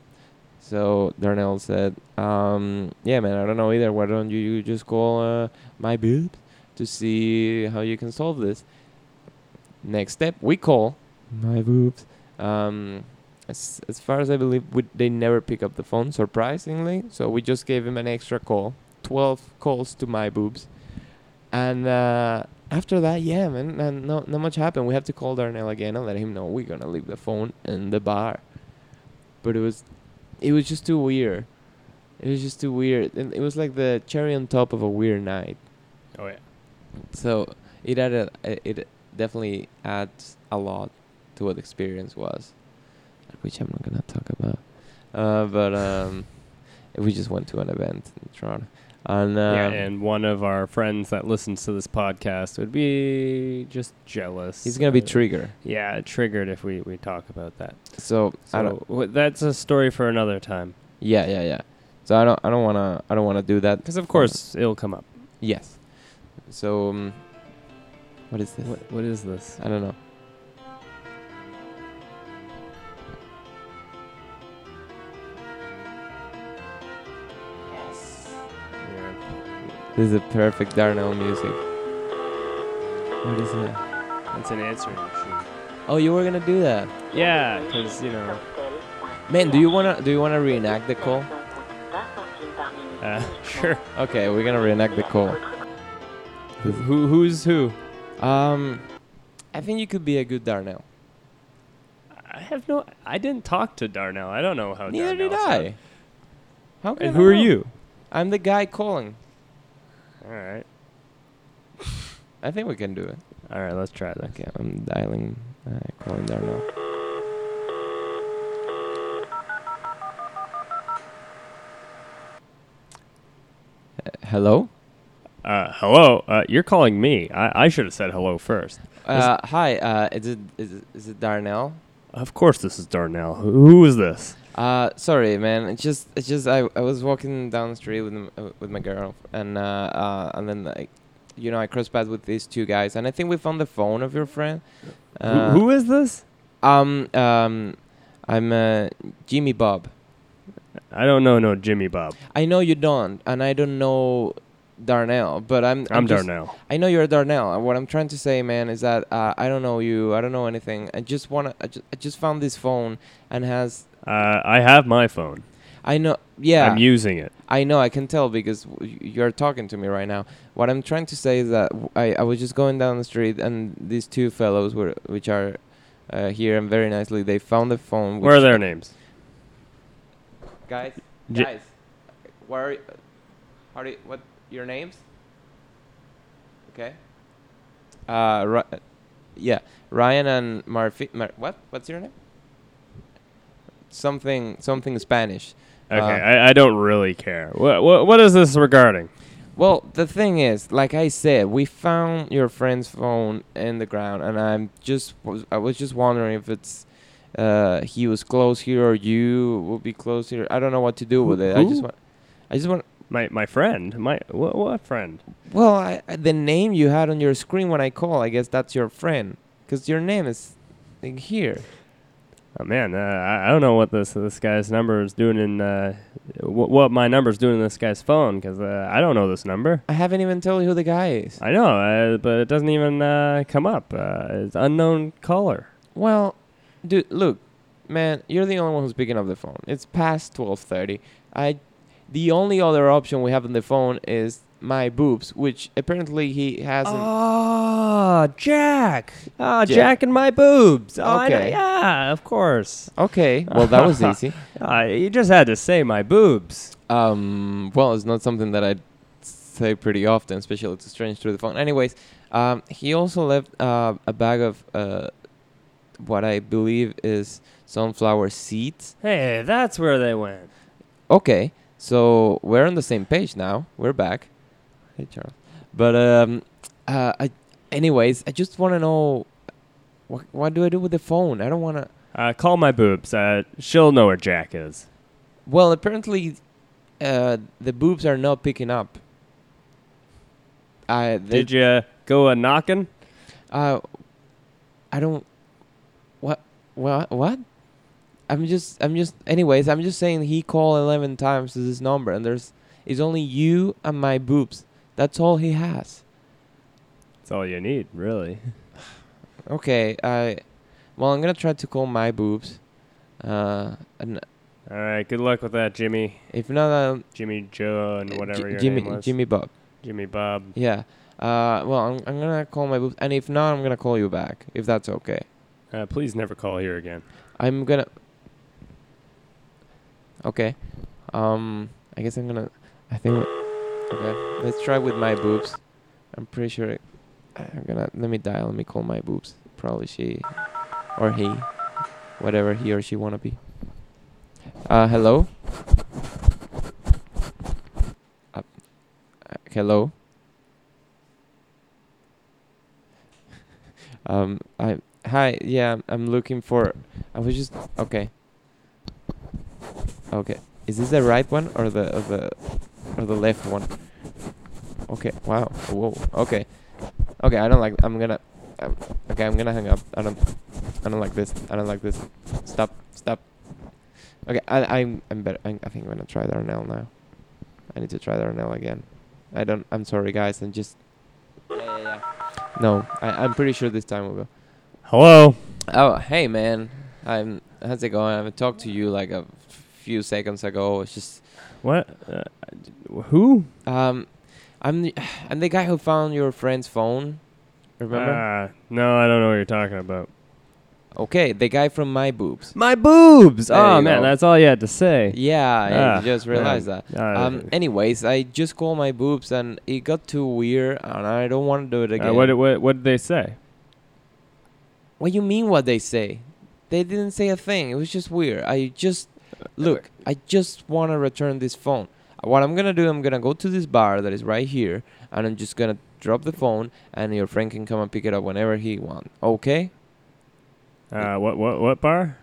[SPEAKER 1] So Darnell said, um, yeah, man, I don't know either. Why don't you just call uh, my boobs to see how you can solve this? Next step, we call my boobs. Um, as, as far as I believe, we, they never pick up the phone, surprisingly. So we just gave him an extra call 12 calls to my boobs. And uh, after that, yeah, man, and no, not much happened. We have to call Darnell again and let him know we're gonna leave the phone in the bar. But it was, it was just too weird. It was just too weird. And it was like the cherry on top of a weird night.
[SPEAKER 2] Oh yeah.
[SPEAKER 1] So it added, it definitely adds a lot to what the experience was, which I'm not gonna talk about. Uh, but um, we just went to an event in Toronto, and uh,
[SPEAKER 2] yeah, and one of our friends that listens to this podcast would be just jealous.
[SPEAKER 1] he's gonna be triggered.
[SPEAKER 2] Yeah, triggered if we, we talk about that.
[SPEAKER 1] So.
[SPEAKER 2] So w- that's a story for another time.
[SPEAKER 1] Yeah, yeah, yeah. So I don't, I don't wanna, I don't wanna do that.
[SPEAKER 2] Because of course it'll come up.
[SPEAKER 1] Yes. So, um, what is this?
[SPEAKER 2] What what is this?
[SPEAKER 1] I don't know. This is a perfect Darnell music. What is it?
[SPEAKER 2] It's an answering machine.
[SPEAKER 1] Oh, you were gonna do that,
[SPEAKER 2] Yeah, because you know.
[SPEAKER 1] man. Do you wanna, do you wanna reenact the call?
[SPEAKER 2] Uh, sure.
[SPEAKER 1] Okay, we're gonna reenact the call.
[SPEAKER 2] Who who's who?
[SPEAKER 1] Um, I think you could be a good Darnell.
[SPEAKER 2] I have no. I didn't talk to Darnell. I don't know how.
[SPEAKER 1] Neither did I.
[SPEAKER 2] sounds.
[SPEAKER 1] How can
[SPEAKER 2] And
[SPEAKER 1] I
[SPEAKER 2] who are you?
[SPEAKER 1] I'm the guy calling.
[SPEAKER 2] All right.
[SPEAKER 1] I think we can do it.
[SPEAKER 2] All right. Let's try this.
[SPEAKER 1] Okay, I'm dialing, uh, calling Darnell. Uh, hello.
[SPEAKER 2] Uh, hello. Uh, you're calling me. I, I should have said hello first.
[SPEAKER 1] Uh, hi. Uh, is it is it, is it Darnell?
[SPEAKER 2] Of course, this is Darnell. Who, who is this?
[SPEAKER 1] Uh, sorry, man. It's just, it's just, I, I was walking down the street with m- uh, with my girl, and uh, uh, and then like, you know, I crossed paths with these two guys, and I think we found the phone of your friend. Uh,
[SPEAKER 2] who, is this?
[SPEAKER 1] Um, um, I'm uh, Jimmy Bob.
[SPEAKER 2] I don't know. No, Jimmy Bob.
[SPEAKER 1] I know you don't, and I don't know Darnell, but I'm.
[SPEAKER 2] I'm,
[SPEAKER 1] just-
[SPEAKER 2] Darnell.
[SPEAKER 1] I know you're Darnell. and What I'm trying to say, man, is that uh, I don't know you. I don't know anything. I just wanna. I just, I just found this phone and has.
[SPEAKER 2] Uh, I have my phone.
[SPEAKER 1] I know. Yeah.
[SPEAKER 2] I'm using it.
[SPEAKER 1] I know, I can tell because w- you're talking to me right now. What I'm trying to say is that w- I, I was just going down the street and these two fellows were which are uh, here and very nicely they found the phone.
[SPEAKER 2] Where are their names?
[SPEAKER 1] guys?
[SPEAKER 2] J-
[SPEAKER 1] guys, where? Are you, how do you, what your names? Okay. Uh, Ri- yeah, Ryan and Marfi. Mar- what? What's your name? Something something Spanish.
[SPEAKER 2] Okay,
[SPEAKER 1] Uh,
[SPEAKER 2] I, I don't really care. What, what what is this regarding?
[SPEAKER 1] Well, the thing is, like I said, we found your friend's phone in the ground, and I'm just I was just wondering if it's uh he was close here or you will be close here. I don't know what to do with it. I just want, I just want.
[SPEAKER 2] My my friend. My what what friend?
[SPEAKER 1] Well, I, the name you had on your screen when I call, I guess that's your friend, because your name is here.
[SPEAKER 2] Oh man, uh, I, I don't know what this this guy's number is doing in uh, wh- what my number's doing in this guy's phone because uh, I don't know this number.
[SPEAKER 1] I haven't even told you who the guy is.
[SPEAKER 2] I know, uh, but it doesn't even uh, come up. Uh, it's unknown caller.
[SPEAKER 1] Well, dude, look, man, you're the only one who's picking up the phone. It's past twelve thirty. I, the only other option we have on the phone is my boobs, which apparently he hasn't.
[SPEAKER 2] Oh, Jack. Oh,
[SPEAKER 1] Jack.
[SPEAKER 2] Jack, and my boobs. Oh,
[SPEAKER 1] Okay.
[SPEAKER 2] yeah, of course.
[SPEAKER 1] Okay, well that was easy.
[SPEAKER 2] Uh, you just had to say my boobs.
[SPEAKER 1] Um, well, it's not something that I say pretty often, especially to strangers through the phone. Anyways, um, he also left uh, a bag of uh, what I believe is sunflower seeds.
[SPEAKER 2] Hey, that's where they went.
[SPEAKER 1] Okay, so we're on the same page now. We're back. Hey, Charles. But um, uh, I, anyways, I just want to know what what do I do with the phone? I don't want to.
[SPEAKER 2] Uh, call my boobs. Uh, she'll know where Jack is.
[SPEAKER 1] Well, apparently, uh, the boobs are not picking up. I
[SPEAKER 2] Did you go a knocking?
[SPEAKER 1] Uh, I don't. What? What? What? I'm just. I'm just. Anyways, I'm just saying he called eleven times to this number, and there's. It's only you and my boobs. That's all he has.
[SPEAKER 2] That's all you need, really.
[SPEAKER 1] Okay. I. Well, I'm gonna try to call my boobs. Uh, and
[SPEAKER 2] All right, good luck with that, Jimmy.
[SPEAKER 1] if not, I'll,
[SPEAKER 2] Jimmy Joe and whatever
[SPEAKER 1] J-
[SPEAKER 2] your
[SPEAKER 1] Jimmy.
[SPEAKER 2] name was.
[SPEAKER 1] Jimmy Bob.
[SPEAKER 2] Jimmy Bob.
[SPEAKER 1] Yeah. Uh. Well, I'm. I'm gonna call my boobs, and if not, I'm gonna call you back. If that's okay.
[SPEAKER 2] Uh, please never call here again.
[SPEAKER 1] I'm gonna. Okay. Um. I guess I'm gonna. I think. Okay. Let's try with my boobs. I'm pretty sure. It, I'm gonna. Let me dial. Let me call my boobs. Probably she, or he, whatever he or she wanna be. Uh. Hello. Uh, hello. um. I. Hi. Yeah. I'm- I'm looking for. I was just okay. Okay, is this the right one or the or the or the left one? Okay. Wow. Whoa. Okay. Okay. I don't like. I'm gonna. Um, okay. I'm gonna hang up. I don't. I don't like this. I don't like this. Stop. Stop. Okay. I I'm I'm better. I, I think I'm gonna try the Arnell now. I need to try the Arnell again. I don't. I'm sorry, guys. I'm just. Yeah, yeah, yeah. No, I I'm pretty sure this time we'll. go.
[SPEAKER 2] Hello.
[SPEAKER 1] Oh, hey man. I'm how's it going? I haven't talked to you like a few seconds ago. It's just
[SPEAKER 2] What? Uh, who?
[SPEAKER 1] um I'm the, I'm the guy who found your friend's phone. Remember?
[SPEAKER 2] Uh, no, I don't know what you're talking about.
[SPEAKER 1] okay, the guy from my boobs.
[SPEAKER 2] My boobs.
[SPEAKER 1] There
[SPEAKER 2] oh
[SPEAKER 1] you
[SPEAKER 2] man,
[SPEAKER 1] go.
[SPEAKER 2] that's all you had to say.
[SPEAKER 1] Yeah, I
[SPEAKER 2] Ah,
[SPEAKER 1] just realized that.
[SPEAKER 2] Uh,
[SPEAKER 1] Um anyways, I just called my boobs and it got too weird and I don't want to do it
[SPEAKER 2] uh,
[SPEAKER 1] again.
[SPEAKER 2] what, did- what what did they say?
[SPEAKER 1] What you mean what they say? They didn't say a thing. It was just weird. I just look, I just want to return this phone. What I'm going to do, I'm going to go to this bar that is right here and I'm just going to drop the phone and your friend can come and pick it up whenever he wants. Okay?
[SPEAKER 2] Uh, what what what bar?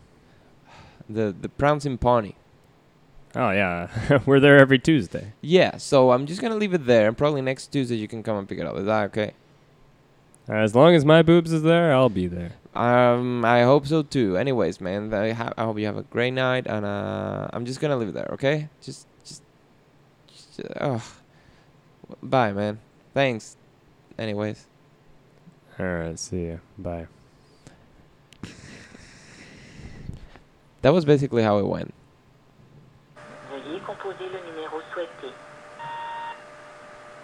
[SPEAKER 1] The the Prancing Pony.
[SPEAKER 2] Oh yeah, we're there every Tuesday.
[SPEAKER 1] Yeah, so I'm just going to leave it there and probably next Tuesday you can come and pick it up. Is that okay?
[SPEAKER 2] As long as my boobs is there, I'll be there.
[SPEAKER 1] Um, I hope so too. Anyways, man, I, ha- I hope you have a great night, and uh, I'm just gonna leave it there. Okay? Just, just, just uh, bye, man. Thanks. Anyways,
[SPEAKER 2] All right, see ya. Bye.
[SPEAKER 1] that was basically how it went.
[SPEAKER 3] Veuillez composer le numéro souhaité.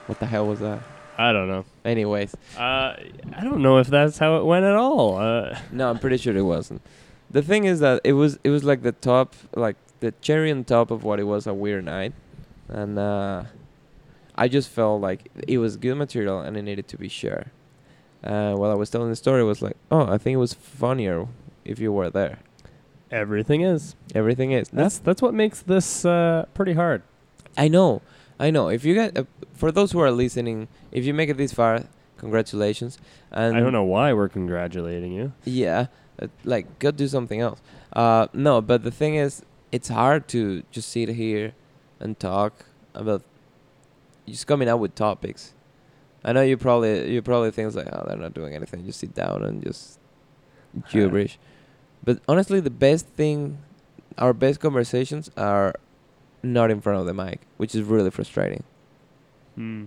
[SPEAKER 1] What the hell was that?
[SPEAKER 2] I don't know.
[SPEAKER 1] Anyways,
[SPEAKER 2] Uh, I don't know if that's how it went at all. Uh,
[SPEAKER 1] no, I'm pretty sure it wasn't. The thing is that it was, it was like the top, like the cherry on top of what it was a weird night, and uh, I just felt like it was good material and it needed to be shared. Uh, while I was telling the story, it was like, oh, I think it was funnier if you were there.
[SPEAKER 2] everything is.
[SPEAKER 1] Everything is.
[SPEAKER 2] That's that's what makes this uh, pretty hard.
[SPEAKER 1] I know, I know. If you get, uh, for those who are listening, if you make it this far, congratulations. And
[SPEAKER 2] I don't know why we're congratulating you.
[SPEAKER 1] Yeah, uh, like go do something else. Uh, no, but the thing is, it's hard to just sit here and talk about just coming out with topics. I know you probably you probably think like, oh, they're not doing anything. Just sit down and just gibberish. But honestly, the best thing, our best conversations are not in front of the mic, which is really frustrating.
[SPEAKER 2] Hmm.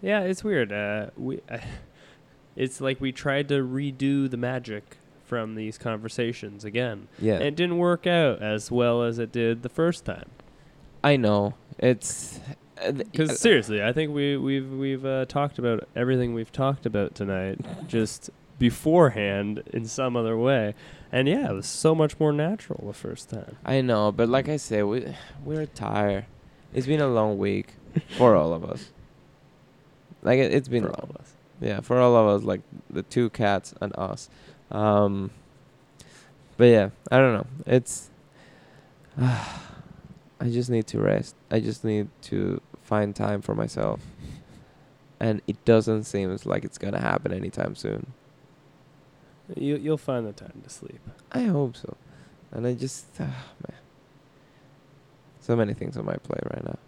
[SPEAKER 2] Yeah, it's weird. Uh, we, uh, it's like we tried to redo the magic from these conversations again.
[SPEAKER 1] Yeah,
[SPEAKER 2] And it didn't work out as well as it did the first time.
[SPEAKER 1] I know. It's Uh,
[SPEAKER 2] Because
[SPEAKER 1] uh,
[SPEAKER 2] seriously, I think we we've we've uh, talked about everything we've talked about tonight just beforehand in some other way, and yeah, it was so much more natural the first time.
[SPEAKER 1] I know, but like I said, we we're tired. It's been a long week for all of us. Like it, it's been
[SPEAKER 2] for
[SPEAKER 1] long.
[SPEAKER 2] all of us.
[SPEAKER 1] Yeah, for all of us, like the two cats and us. Um, but yeah, I don't know. It's. I just need to rest. I just need to find time for myself. And it doesn't seem like it's gonna happen anytime soon.
[SPEAKER 2] You you'll find the time to sleep.
[SPEAKER 1] I hope so. And I just, ah, man. So many things on my plate right now.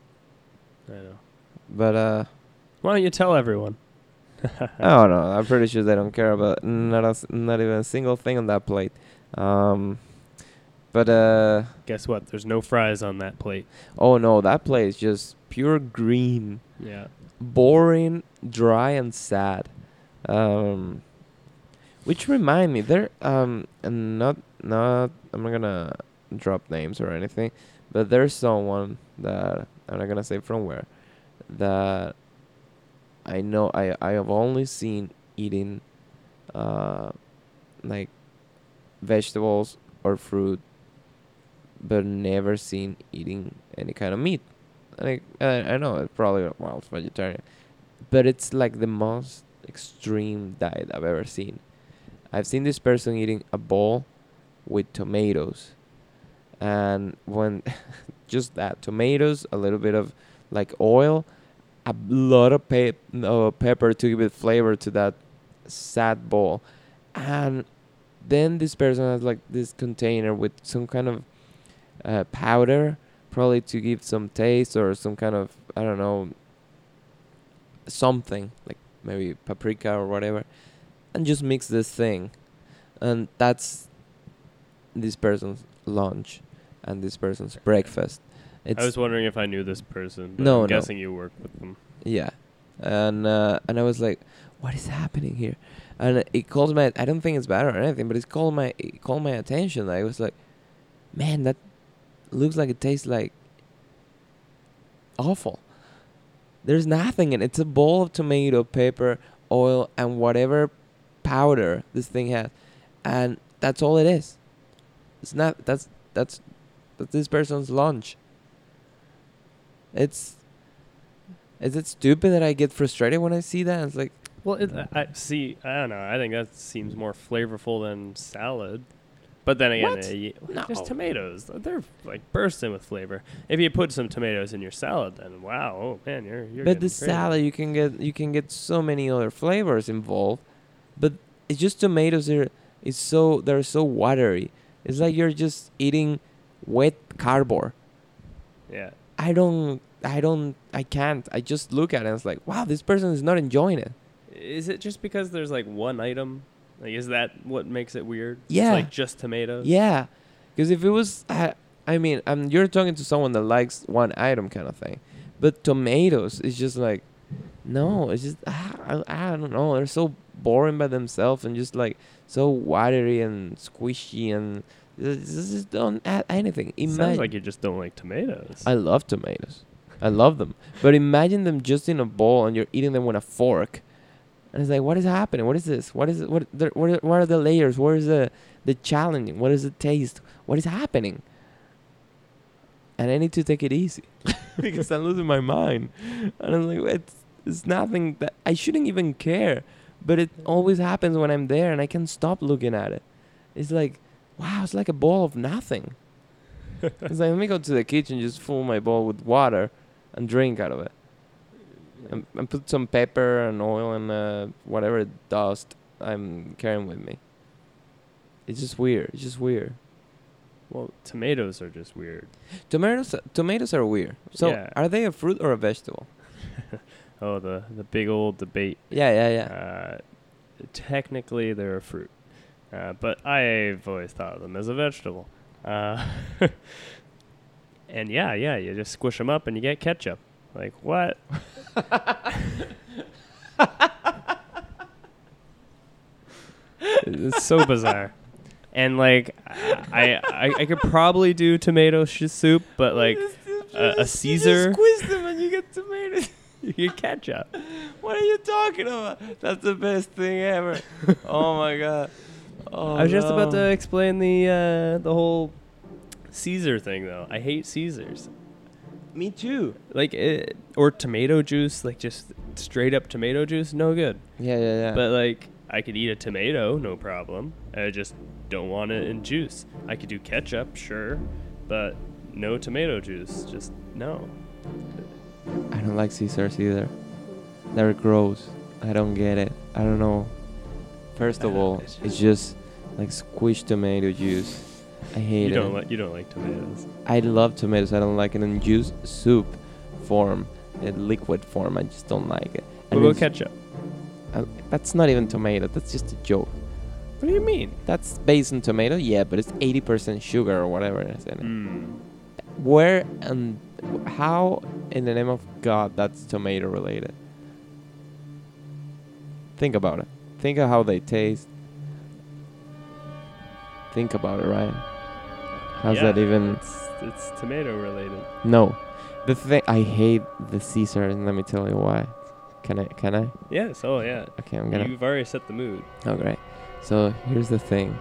[SPEAKER 2] I know.
[SPEAKER 1] But uh,
[SPEAKER 2] Why don't you tell everyone?
[SPEAKER 1] I don't know. I'm pretty sure they don't care about not a, not even a single thing on that plate. Um, but uh,
[SPEAKER 2] Guess what? There's no fries on that plate.
[SPEAKER 1] oh no, that plate is just pure green,
[SPEAKER 2] Yeah.
[SPEAKER 1] boring, dry, and sad. Um, which remind me, there um, not not I'm not gonna drop names or anything, but there's someone that I'm not gonna say from where that I know I I have only seen eating uh like vegetables or fruit but never seen eating any kind of meat. Like I, I know it's probably well it's vegetarian, but it's like the most extreme diet I've ever seen. I've seen this person eating a bowl with tomatoes, and when just that tomatoes, a little bit of like oil, a lot of pe- uh, pepper to give it flavor to that sad bowl, and then this person has like this container with some kind of uh, powder, probably to give some taste or some kind of I don't know something like maybe paprika or whatever, and just mix this thing, and that's this person's lunch and this person's breakfast. It's
[SPEAKER 2] I was wondering if I knew this person. But
[SPEAKER 1] No,
[SPEAKER 2] I'm
[SPEAKER 1] no.
[SPEAKER 2] guessing you work with them.
[SPEAKER 1] Yeah, and uh, and I was like, "What is happening here?" And it called my. I don't think it's bad or anything, but it's called my. It called my attention. I was like, "Man, that looks like it tastes like awful." There's nothing in it. It's a bowl of tomato, pepper, oil, and whatever powder this thing has, and that's all it is. It's not. That's that's that's this person's lunch. It's is it stupid that I get frustrated when I see that? It's like,
[SPEAKER 2] Well, it, I I- see. I don't know. I think that seems more flavorful than salad. But then again,
[SPEAKER 1] What?
[SPEAKER 2] uh,
[SPEAKER 1] No.
[SPEAKER 2] just tomatoes. They're like bursting with flavor. If you put some tomatoes in your salad, then wow, oh man, you're you're.
[SPEAKER 1] but the
[SPEAKER 2] crazy.
[SPEAKER 1] salad you can get you can get so many other flavors involved, but it's just tomatoes are it's so they're so watery. It's like you're just eating wet cardboard.
[SPEAKER 2] Yeah.
[SPEAKER 1] I don't I don't I can't. I just look at it and it's like, wow, this person is not enjoying it.
[SPEAKER 2] Is it just because there's like one item? Like, is that what makes it weird?
[SPEAKER 1] Yeah.
[SPEAKER 2] It's like just tomatoes.
[SPEAKER 1] Yeah, because if it was, I, I mean, um, you're talking to someone that likes one item kind of thing, but tomatoes is just like, no, it's just ah, I, I don't know. They're so boring by themselves and just like so watery and squishy and this just don't add anything.
[SPEAKER 2] Sounds
[SPEAKER 1] Imagine,
[SPEAKER 2] like you just don't like tomatoes.
[SPEAKER 1] I love tomatoes, I love them, but imagine them just in a bowl and you're eating them with a fork. And it's like, what is happening? What is this? What is it? What? The, what, are, what are the layers? Where is the the challenging? What is the taste? What is happening? And I need to take it easy because I'm losing my mind. And I'm like, it's it's nothing that I shouldn't even care, but it always happens when I'm there and I can't stop looking at it. It's like, wow, it's like a ball of nothing. it's like let me go to the kitchen, just fill my bowl with water, and drink out of it and, and put some pepper and oil and uh, whatever dust I'm carrying with me. It's just weird. It's just weird.
[SPEAKER 2] well, tomatoes are just weird.
[SPEAKER 1] Tomatoes, tomatoes are weird. So
[SPEAKER 2] Yeah.
[SPEAKER 1] are they a fruit or a vegetable?
[SPEAKER 2] Oh, the the big old debate.
[SPEAKER 1] Yeah, yeah, yeah.
[SPEAKER 2] Uh, technically, they're a fruit, uh, but I've always thought of them as a vegetable. Uh, and yeah, yeah, you just squish them up and you get ketchup. Like what? it's so bizarre. And like, I, I I could probably do tomato sh- soup, but like a, a Caesar.
[SPEAKER 1] squeeze them when you get tomatoes?
[SPEAKER 2] You get ketchup.
[SPEAKER 1] What are you talking about? That's the best thing ever. oh my god. Oh,
[SPEAKER 2] I was just about to explain the uh, the whole Caesar thing, though. I hate Caesars.
[SPEAKER 1] Me too.
[SPEAKER 2] Like, it, or tomato juice, like just straight up tomato juice, no good.
[SPEAKER 1] Yeah, yeah, yeah.
[SPEAKER 2] But like, I could eat a tomato, no problem. I just don't want it in juice. I could do ketchup, sure, but no tomato juice. Just no.
[SPEAKER 1] I don't like Caesars either. They're gross. I don't get it. I don't know. First of all,
[SPEAKER 2] it's
[SPEAKER 1] it's just like squished tomato juice. I hate
[SPEAKER 2] You
[SPEAKER 1] it.
[SPEAKER 2] don't like you don't like tomatoes.
[SPEAKER 1] I love tomatoes. I don't like it in juice, soup form, in liquid form. I just don't like it.
[SPEAKER 2] What
[SPEAKER 1] And
[SPEAKER 2] about
[SPEAKER 1] it's-
[SPEAKER 2] ketchup?
[SPEAKER 1] uh, that's not even tomato. That's just a joke.
[SPEAKER 2] What do you mean?
[SPEAKER 1] That's based on tomato, yeah, but it's 80% sugar or whatever is in it.
[SPEAKER 2] Mm.
[SPEAKER 1] Where and how, in the name of God, that's tomato related? Think about it. Think of how they taste. Think about it, Ryan. How's
[SPEAKER 2] Yeah,
[SPEAKER 1] that even?
[SPEAKER 2] It's, it's tomato related.
[SPEAKER 1] No. The thing I hate the Caesar, and let me tell you why. Can I? Can I?
[SPEAKER 2] Yes. Oh yeah.
[SPEAKER 1] Okay, I'm gonna.
[SPEAKER 2] You've already set the mood.
[SPEAKER 1] Oh, great. So here's the thing,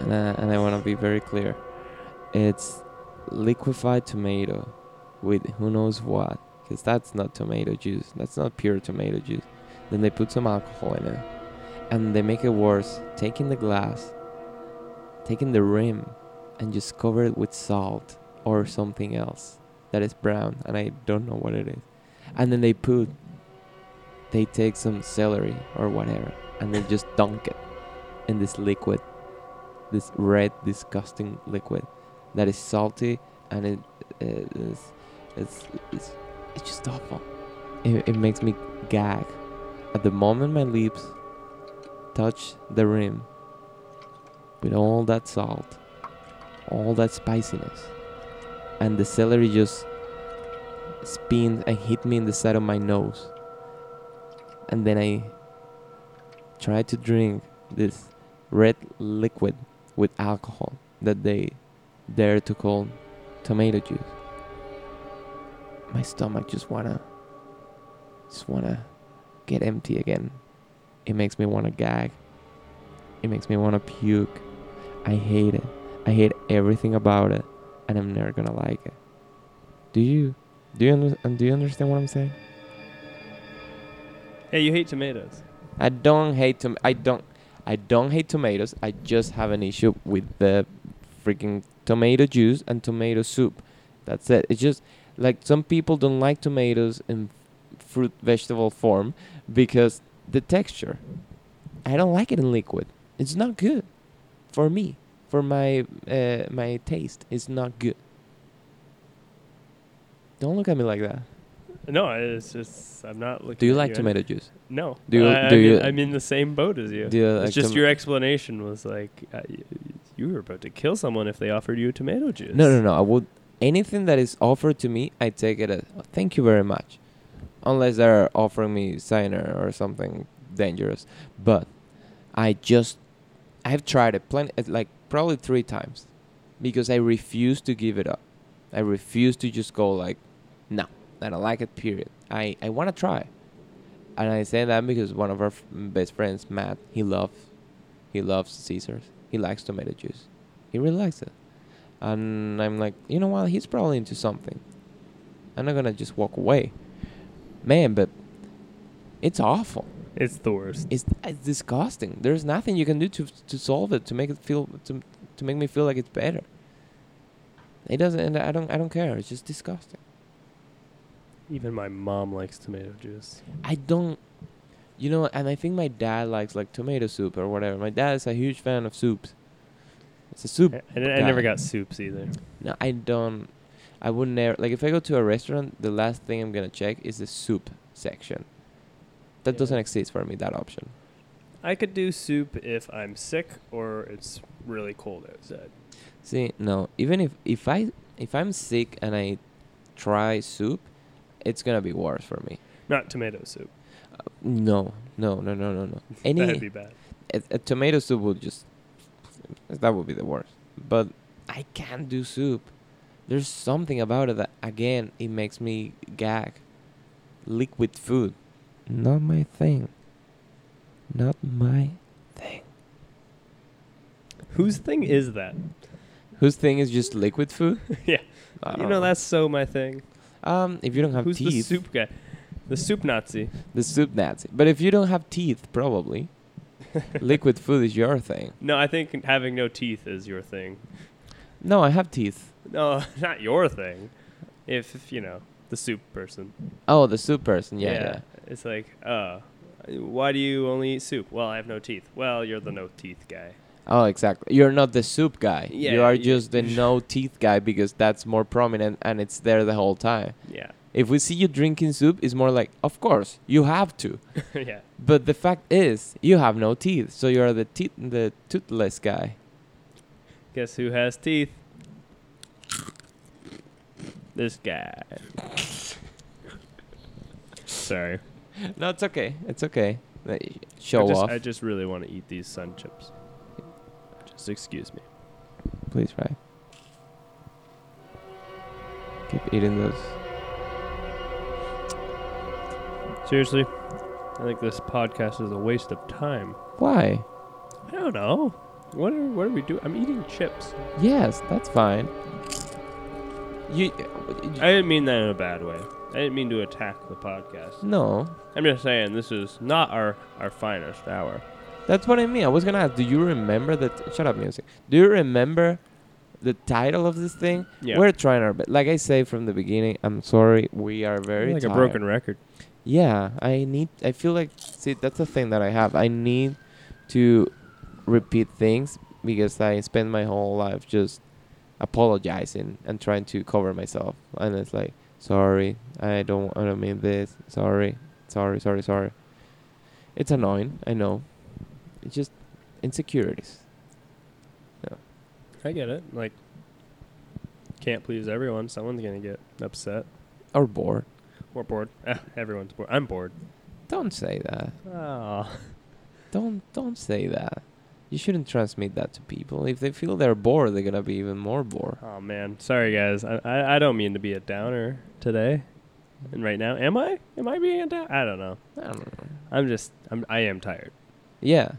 [SPEAKER 1] and I, and I want to be very clear. It's liquefied tomato with who knows what, because that's not tomato juice. That's not pure tomato juice. Then they put some alcohol in it, and they make it worse. Taking the glass, taking the rim, and just cover it with salt or something else that is brown, and I don't know what it is. And then they put, they take some celery or whatever, and they just dunk it in this liquid, this red, disgusting liquid that is salty and it uh, is it's, it's it's just awful. It, it makes me gag. At the moment my lips touch the rim with all that salt, all that spiciness, and the celery just spins and hit me in the side of my nose. And then I try to drink this red liquid with alcohol that they dare to call tomato juice. My stomach just wanna just wanna get empty again. It makes me wanna gag. It makes me wanna puke. I hate it. I hate everything about it, and I'm never gonna like it. Do you? Do you under- and do you understand what I'm saying?
[SPEAKER 2] Hey, you hate tomatoes.
[SPEAKER 1] I don't hate tom- I don't I don't hate tomatoes. I just have an issue with the freaking tomato juice and tomato soup. That's it. It's just like some people don't like tomatoes in fruit vegetable form because the texture. I don't like it in liquid. It's not good for me. For my uh, my taste, it's not good. Don't look at me like that.
[SPEAKER 2] No, it's just I'm not looking.
[SPEAKER 1] Do you like
[SPEAKER 2] and-
[SPEAKER 1] tomato juice?
[SPEAKER 2] No.
[SPEAKER 1] Do you-
[SPEAKER 2] I,
[SPEAKER 1] do
[SPEAKER 2] I'm,
[SPEAKER 1] you-
[SPEAKER 2] in, I'm in the same boat as you.
[SPEAKER 1] You like
[SPEAKER 2] it's just your explanation was like uh, you were about to kill someone if they offered you tomato juice.
[SPEAKER 1] No, no, no. I would anything that is offered to me, I take it as "Oh, thank you very much, unless they're offering me cyanide or something dangerous. But I just I've tried it plenty, uh, like probably three times, because I refuse to give it up. I refuse to just go like, no, I don't like it. Period. I I want to try, and I say that because one of our f- best friends, Matt, he loves he loves Caesars. He likes tomato juice. He really likes it. And I'm like, you know what? He's probably into something. I'm not gonna just walk away, man. But it's awful.
[SPEAKER 2] It's the worst.
[SPEAKER 1] It's, it's disgusting. There's nothing you can do to to solve it to make it feel to to make me feel like it's better. It doesn't. And I don't. I don't care. It's just disgusting.
[SPEAKER 2] Even my mom likes tomato juice.
[SPEAKER 1] I don't. You know, and I think my dad likes like tomato soup or whatever. My dad is a huge fan of soups. It's a soup.
[SPEAKER 2] I, I, I never got soups either.
[SPEAKER 1] No, I don't. I would never like if I go to a restaurant. The last thing I'm gonna check is the soup section. That
[SPEAKER 2] Yeah.
[SPEAKER 1] doesn't exist for me. That option.
[SPEAKER 2] I could do soup if I'm sick or it's really cold outside.
[SPEAKER 1] See, no. Even if if I if I'm sick and I try soup, it's gonna be worse for me.
[SPEAKER 2] Not tomato soup.
[SPEAKER 1] Uh, no, no, no, no, no, no.
[SPEAKER 2] That'd
[SPEAKER 1] Any
[SPEAKER 2] be bad.
[SPEAKER 1] a, a tomato soup would just that would be the worst. But I can't do soup. there's something about it that again it makes me gag. Liquid food, not my thing. Not my thing.
[SPEAKER 2] Whose thing is that?
[SPEAKER 1] Whose thing is just liquid food?
[SPEAKER 2] yeah.
[SPEAKER 1] I
[SPEAKER 2] You
[SPEAKER 1] don't
[SPEAKER 2] know that's so my thing.
[SPEAKER 1] Um, if you don't have
[SPEAKER 2] Who's
[SPEAKER 1] teeth,
[SPEAKER 2] the soup guy? The soup Nazi.
[SPEAKER 1] the soup Nazi. But if you don't have teeth, probably liquid food is your thing.
[SPEAKER 2] No, I think having no teeth is your thing.
[SPEAKER 1] No, I have teeth.
[SPEAKER 2] No, not your thing. If, if you know the soup person.
[SPEAKER 1] Oh, the soup person. Yeah, yeah.
[SPEAKER 2] It's like, uh, why do you only eat soup? Well, I have no teeth. Well, you're the no teeth guy.
[SPEAKER 1] Oh, exactly. You're not the soup guy.
[SPEAKER 2] Yeah,
[SPEAKER 1] you are just the no teeth guy because that's more prominent and it's there the whole time.
[SPEAKER 2] Yeah.
[SPEAKER 1] If we see you drinking soup, it's more like, of course, you have to.
[SPEAKER 2] yeah.
[SPEAKER 1] But the fact is, you have no teeth, so you're the teeth, the toothless guy.
[SPEAKER 2] Guess who has teeth? This guy. Sorry.
[SPEAKER 1] No, it's okay. It's okay. Uh, Show
[SPEAKER 2] I just,
[SPEAKER 1] off,
[SPEAKER 2] I just really want to eat these sun chips. Just excuse me.
[SPEAKER 1] please, right? Keep eating those.
[SPEAKER 2] Seriously, I think this podcast is a waste of time.
[SPEAKER 1] Why?
[SPEAKER 2] I don't know. What are, what are we doing? I'm eating chips.
[SPEAKER 1] Yes, that's fine. You,
[SPEAKER 2] I didn't mean that in a bad way. I didn't mean to attack the podcast.
[SPEAKER 1] no,
[SPEAKER 2] I'm just saying this is not our, our finest hour.
[SPEAKER 1] That's what I mean. I was gonna ask. Do you remember that? Shut up, music. Do you remember the title of this thing?
[SPEAKER 2] Yeah.
[SPEAKER 1] We're trying our best. Like I say from the beginning, I'm sorry. We are very
[SPEAKER 2] like
[SPEAKER 1] tired.
[SPEAKER 2] a broken record.
[SPEAKER 1] Yeah, I need. I feel like see that's the thing that I have. I need to repeat things because I spend my whole life just apologizing and trying to cover myself, and it's like, sorry, I don't, I don't mean this. Sorry, sorry, sorry, sorry. It's annoying. I know. It's just insecurities. Yeah.
[SPEAKER 2] I get it. Like, can't please everyone. Someone's gonna get upset
[SPEAKER 1] Or bored.
[SPEAKER 2] Or bored. Ah, everyone's bored. I'm bored.
[SPEAKER 1] Don't say that.
[SPEAKER 2] Oh.
[SPEAKER 1] Don't don't say that. You shouldn't transmit that to people. If they feel they're bored, they're gonna be even more bored.
[SPEAKER 2] Oh man, sorry guys. I, I I don't mean to be a downer today, and right now. Am I? Am I being a downer? I don't know.
[SPEAKER 1] I don't know.
[SPEAKER 2] I'm just. I'm. I am tired.
[SPEAKER 1] Yeah,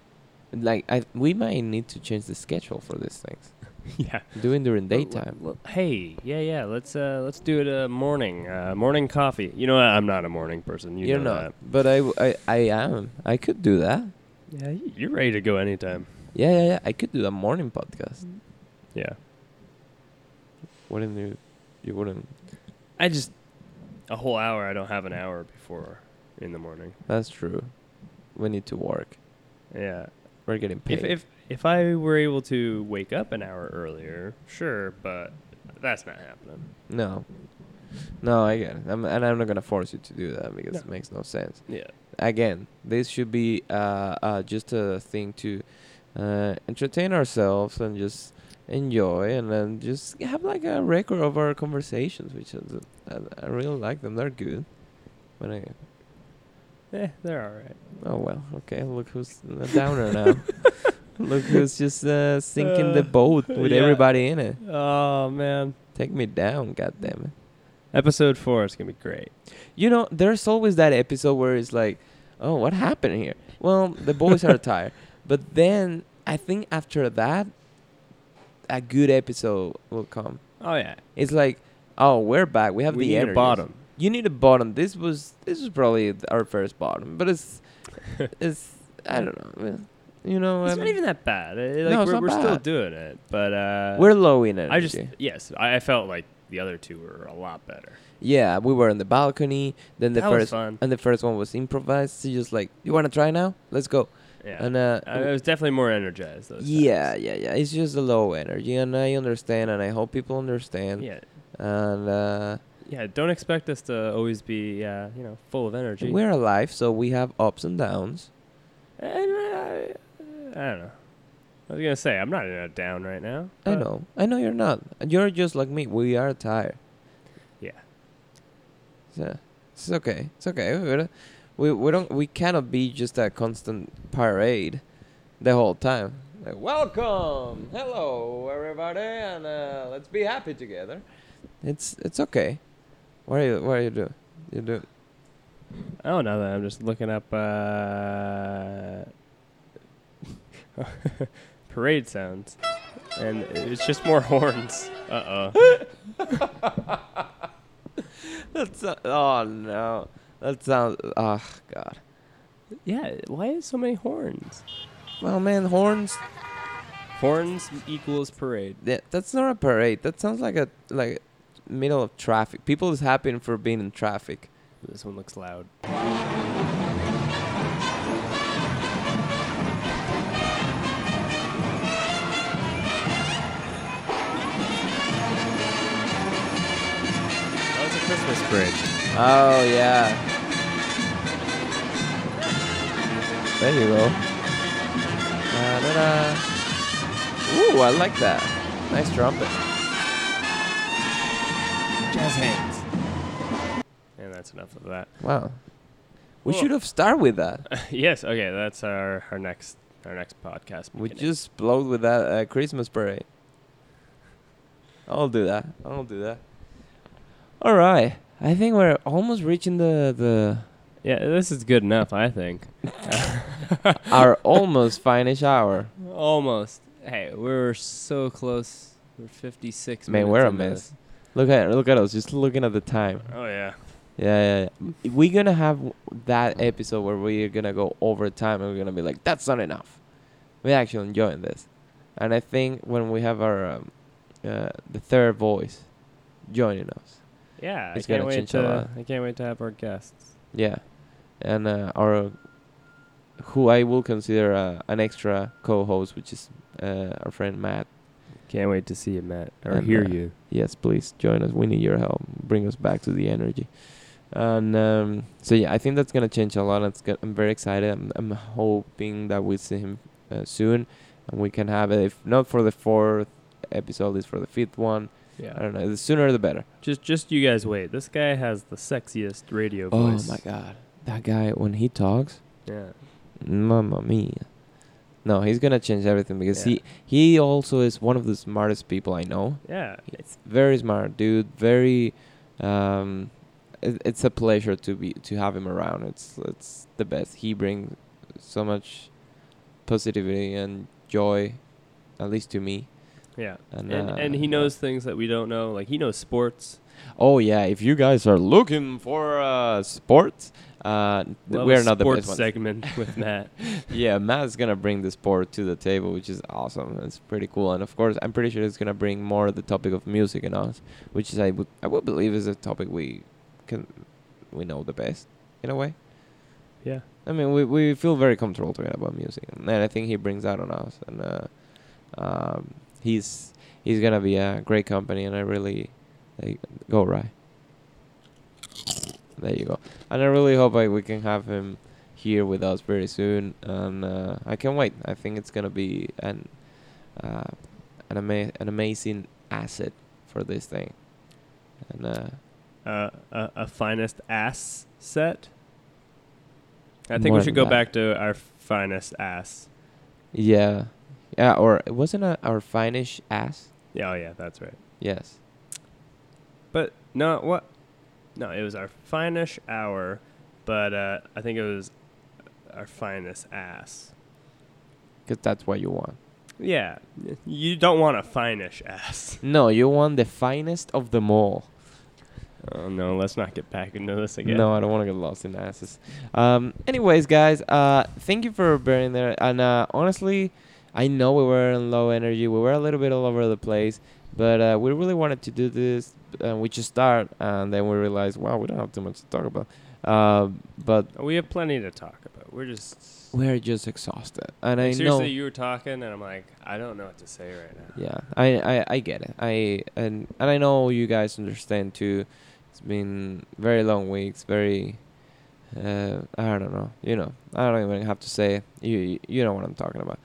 [SPEAKER 1] like I we might need to change the schedule for these things.
[SPEAKER 2] yeah.
[SPEAKER 1] Doing during daytime.
[SPEAKER 2] well, hey, yeah, yeah. Let's uh let's do it a morning uh morning coffee. You know? I'm not a morning person. You
[SPEAKER 1] You're
[SPEAKER 2] know
[SPEAKER 1] not, but I, w- I I am. I could do that.
[SPEAKER 2] that. Yeah, you're ready to go anytime.
[SPEAKER 1] Yeah, yeah, yeah. I could do a morning podcast.
[SPEAKER 2] Yeah.
[SPEAKER 1] Wouldn't you? You wouldn't.
[SPEAKER 2] I just a whole hour. I don't have an hour before in the morning.
[SPEAKER 1] That's true. We need to work.
[SPEAKER 2] Yeah.
[SPEAKER 1] We're getting paid.
[SPEAKER 2] If if if I were able to wake up an hour earlier, sure, but that's not happening.
[SPEAKER 1] no, no, I get it. I'm, and I'm not gonna force you to do that because
[SPEAKER 2] No.
[SPEAKER 1] it makes no sense.
[SPEAKER 2] Yeah.
[SPEAKER 1] again, this should be uh, uh, just a thing to uh, entertain ourselves and just enjoy, and then just have like a record of our conversations, which is, uh, I, I really like them. They're good. But I,
[SPEAKER 2] Eh, they're all right.
[SPEAKER 1] oh well, okay. Look who's a downer now. look who's just uh, sinking the
[SPEAKER 2] Uh,
[SPEAKER 1] boat with
[SPEAKER 2] yeah.
[SPEAKER 1] everybody in it.
[SPEAKER 2] Oh man.
[SPEAKER 1] Take me down, goddammit. it.
[SPEAKER 2] Episode four is gonna be great.
[SPEAKER 1] You know, there's always that episode where it's like, oh, what happened here? Well, the boys are tired. But then I think after that, a good episode will come.
[SPEAKER 2] Oh yeah.
[SPEAKER 1] It's like, oh, we're back. We have
[SPEAKER 2] we
[SPEAKER 1] the
[SPEAKER 2] need a bottom.
[SPEAKER 1] You need a bottom. This was this was probably our first bottom, but it's it's I don't know. You know,
[SPEAKER 2] It's
[SPEAKER 1] um,
[SPEAKER 2] not even that bad. Uh,
[SPEAKER 1] No,
[SPEAKER 2] like
[SPEAKER 1] it's
[SPEAKER 2] we're, we're still doing it, but uh,
[SPEAKER 1] we're low in energy.
[SPEAKER 2] I just yes, I, I felt like the other two were a lot better.
[SPEAKER 1] yeah, we were on the balcony. Then the
[SPEAKER 2] that was
[SPEAKER 1] first
[SPEAKER 2] fun.
[SPEAKER 1] and the first one was improvised. So just like, you want to try now? Let's go.
[SPEAKER 2] Yeah,
[SPEAKER 1] And uh,
[SPEAKER 2] I, I was definitely more energized. Those
[SPEAKER 1] Yeah,
[SPEAKER 2] times.
[SPEAKER 1] yeah, yeah. It's just a low energy, and I understand, and I hope people understand.
[SPEAKER 2] yeah,
[SPEAKER 1] And uh,
[SPEAKER 2] yeah. Don't expect us to always be, uh, you know, full of energy.
[SPEAKER 1] we're alive, so we have ups and downs.
[SPEAKER 2] And I, I don't know. I was gonna say I'm not in a down right now.
[SPEAKER 1] I know, I know you're not. You're just like me. We are tired.
[SPEAKER 2] Yeah.
[SPEAKER 1] So it's okay. It's okay. We we don't we cannot be just a constant parade the whole time. Like, welcome, hello everybody, and uh, let's be happy together. It's it's okay. What are you What are you doing? You do.
[SPEAKER 2] Oh, now that I'm just looking up uh, parade sounds, and it's just more horns. Uh oh.
[SPEAKER 1] That's uh, oh no. That sounds. Oh god.
[SPEAKER 2] yeah. Why is so many horns?
[SPEAKER 1] Well, man, horns.
[SPEAKER 2] Horns equals parade.
[SPEAKER 1] Yeah, that's not a parade. That sounds like a like middle of traffic. People is happy for being in traffic.
[SPEAKER 2] This one looks loud. Was a Christmas parade.
[SPEAKER 1] Oh yeah. There you go. Da-da-da. Ooh, I like that. Nice trumpet.
[SPEAKER 2] Jazz hands. And that's enough of that.
[SPEAKER 1] Wow. We
[SPEAKER 2] Cool.
[SPEAKER 1] should have started with that.
[SPEAKER 2] yes. Okay. That's our our next our next podcast.
[SPEAKER 1] We
[SPEAKER 2] beginning.
[SPEAKER 1] just blowed with that uh, Christmas parade. I'll do that. I'll do that. All right. I think we're almost reaching the the
[SPEAKER 2] yeah. This is good enough. I think.
[SPEAKER 1] our almost finish hour.
[SPEAKER 2] Almost. Hey, we're so close. We're 56
[SPEAKER 1] Man,
[SPEAKER 2] minutes
[SPEAKER 1] we're a mess.
[SPEAKER 2] this.
[SPEAKER 1] Look at look at us, just looking at the time.
[SPEAKER 2] Oh yeah.
[SPEAKER 1] Yeah, yeah, yeah. We're gonna have that episode where we're gonna go over time and we're gonna be like, that's not enough. We're actually enjoying this, and I think when we have our um, uh, the third voice joining us,
[SPEAKER 2] Yeah,
[SPEAKER 1] It's
[SPEAKER 2] I can't
[SPEAKER 1] gonna
[SPEAKER 2] wait
[SPEAKER 1] change a
[SPEAKER 2] to. I can't wait to have our guests.
[SPEAKER 1] yeah, and uh, our who I will consider uh, an extra co-host, which is uh, our friend Matt.
[SPEAKER 2] Can't wait to see you, Matt, or
[SPEAKER 1] And,
[SPEAKER 2] hear
[SPEAKER 1] uh,
[SPEAKER 2] you.
[SPEAKER 1] yes, please join us. We need your help. Bring us back to the energy. And um, so yeah, I think that's gonna change a lot. It's go- I'm very excited. I'm, I'm hoping that we see him uh, soon, and we can have it. If not for the fourth episode, is for the fifth one.
[SPEAKER 2] Yeah.
[SPEAKER 1] I don't know. The sooner the better.
[SPEAKER 2] Just just you guys wait. This guy has the sexiest radio
[SPEAKER 1] Oh
[SPEAKER 2] voice.
[SPEAKER 1] my god, that guy when he talks,
[SPEAKER 2] Yeah.
[SPEAKER 1] mamma mia. No, he's gonna change everything because
[SPEAKER 2] Yeah.
[SPEAKER 1] he he also is one of the smartest people I know.
[SPEAKER 2] Yeah.
[SPEAKER 1] It's very smart, dude. Very. Um, it, it's a pleasure to be to have him around. It's it's the best. He brings so much positivity and joy, at least to me.
[SPEAKER 2] Yeah.
[SPEAKER 1] And,
[SPEAKER 2] And
[SPEAKER 1] uh,
[SPEAKER 2] and he knows things that we don't know. Like he knows sports.
[SPEAKER 1] Oh yeah, if you guys are looking for uh, sports, uh, th-
[SPEAKER 2] We'll have
[SPEAKER 1] we're not the
[SPEAKER 2] sports
[SPEAKER 1] best ones.
[SPEAKER 2] segment with Matt.
[SPEAKER 1] yeah, Matt's gonna bring the sport to the table, which is awesome. It's pretty cool, and of course, I'm pretty sure it's gonna bring more the topic of music and us, which is I would I would believe is a topic we can we know the best in a way.
[SPEAKER 2] Yeah.
[SPEAKER 1] I mean, we we feel very comfortable talking about music, and I think he brings that on us, and uh, um, he's he's gonna be a great company, and I really like go right. There you go, and I really hope I, we can have him here with us very soon, and uh, I can't wait. I think it's gonna be an uh, an ama- an amazing asset for this thing, and uh,
[SPEAKER 2] Uh, a, a finest ass set. I think we should go
[SPEAKER 1] that.
[SPEAKER 2] back to our finest ass.
[SPEAKER 1] yeah, yeah, or it wasn't a, our finish ass.
[SPEAKER 2] Yeah, oh yeah, that's right.
[SPEAKER 1] Yes.
[SPEAKER 2] But no, what? No, it was our finest hour, but uh, I think it was our finest ass.
[SPEAKER 1] Because that's what you want.
[SPEAKER 2] Yeah, you don't want a finish ass.
[SPEAKER 1] No, you want the finest of them all.
[SPEAKER 2] Oh no, let's not get back into this again.
[SPEAKER 1] No, I don't want to get lost in asses. Um, anyways, guys, uh, thank you for bearing there. And uh, honestly, I know we were in low energy. We were a little bit all over the place, but uh, we really wanted to do this. Uh, we just start, and then we realized, wow, we don't have too much to talk about. Uh, but
[SPEAKER 2] we have plenty to talk about. We're just.
[SPEAKER 1] we're just exhausted, and
[SPEAKER 2] Like,
[SPEAKER 1] I
[SPEAKER 2] seriously,
[SPEAKER 1] know.
[SPEAKER 2] you were talking, and I'm like, I don't know what to say right now.
[SPEAKER 1] Yeah, I, I, I get it. I and and I know you guys understand too. It's been very long weeks, very uh, I don't know. You know, I don't even have to say. it. You- you know what I'm talking about.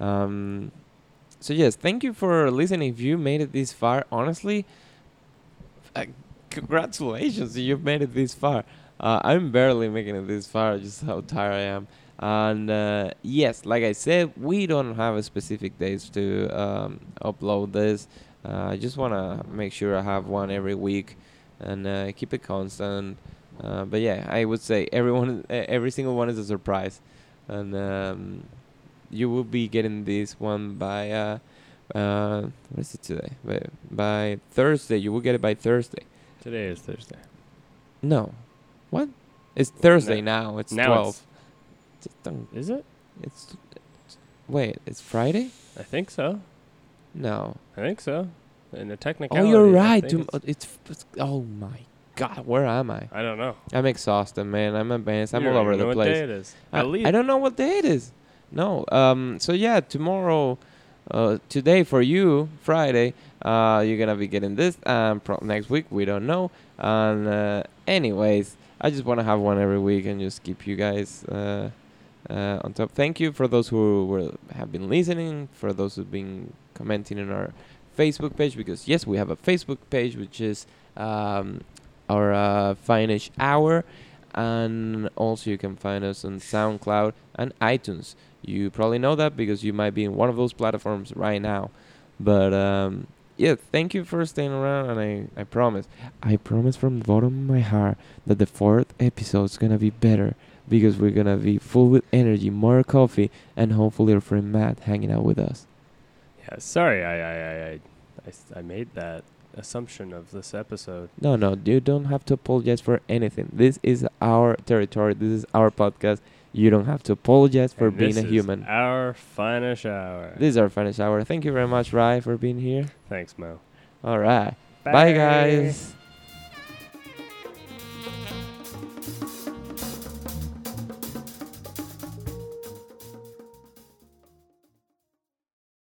[SPEAKER 1] Um, so yes, thank you for listening. If you made it this far, honestly, uh, congratulations, you've made it this far. Uh, I'm barely making it this far, just how tired I am. And uh, yes, like I said, we don't have a specific dates to um, upload this. Uh, I just wanna make sure I have one every week, and uh, keep it constant. Uh, but yeah, I would say everyone, every single one is a surprise, and um, you will be getting this one by uh, uh, what is it today? By, by Thursday, you will get it by Thursday.
[SPEAKER 2] Today is Thursday.
[SPEAKER 1] No, what? It's Thursday now. It's
[SPEAKER 2] now
[SPEAKER 1] twelve.
[SPEAKER 2] it's- Is it?
[SPEAKER 1] It's, wait. It's Friday?
[SPEAKER 2] I think so.
[SPEAKER 1] No.
[SPEAKER 2] I think so. In the
[SPEAKER 1] technical.
[SPEAKER 2] Oh,
[SPEAKER 1] you're right.
[SPEAKER 2] it's-
[SPEAKER 1] it's, oh my god. Where am I?
[SPEAKER 2] I don't know.
[SPEAKER 1] I'm exhausted, man. I'm advanced. I'm
[SPEAKER 2] You
[SPEAKER 1] all over the
[SPEAKER 2] know
[SPEAKER 1] place.
[SPEAKER 2] What day it is.
[SPEAKER 1] I,
[SPEAKER 2] At least
[SPEAKER 1] I don't know what day it is. No. Um. So yeah, tomorrow, uh, today for you, Friday, uh, you're gonna be getting this. Um, pro- next week we don't know. And uh, anyways, I just want to have one every week and just keep you guys uh, uh, on top. Thank you for those who were have been listening. For those who've been commenting on our Facebook page because yes, we have a Facebook page which is um, our uh, Finest Hour, and also you can find us on SoundCloud and iTunes. You probably know that because you might be in one of those platforms right now. But um, yeah, thank you for staying around, and I, I promise, I promise from the bottom of my heart that the fourth episode is gonna be better because we're gonna be full with energy, more coffee, and hopefully our friend Matt hanging out with us.
[SPEAKER 2] Yeah. Sorry, I I I I, I made that assumption of this episode.
[SPEAKER 1] No, no, you don't have to apologize for anything. This is our territory. This is our podcast. You don't have to apologize for
[SPEAKER 2] And
[SPEAKER 1] being
[SPEAKER 2] this
[SPEAKER 1] a
[SPEAKER 2] is
[SPEAKER 1] human.
[SPEAKER 2] Our finest hour.
[SPEAKER 1] This is our final hour. Thank you very much, Rai, for being here.
[SPEAKER 2] Thanks, Mo.
[SPEAKER 1] All right. Bye guys.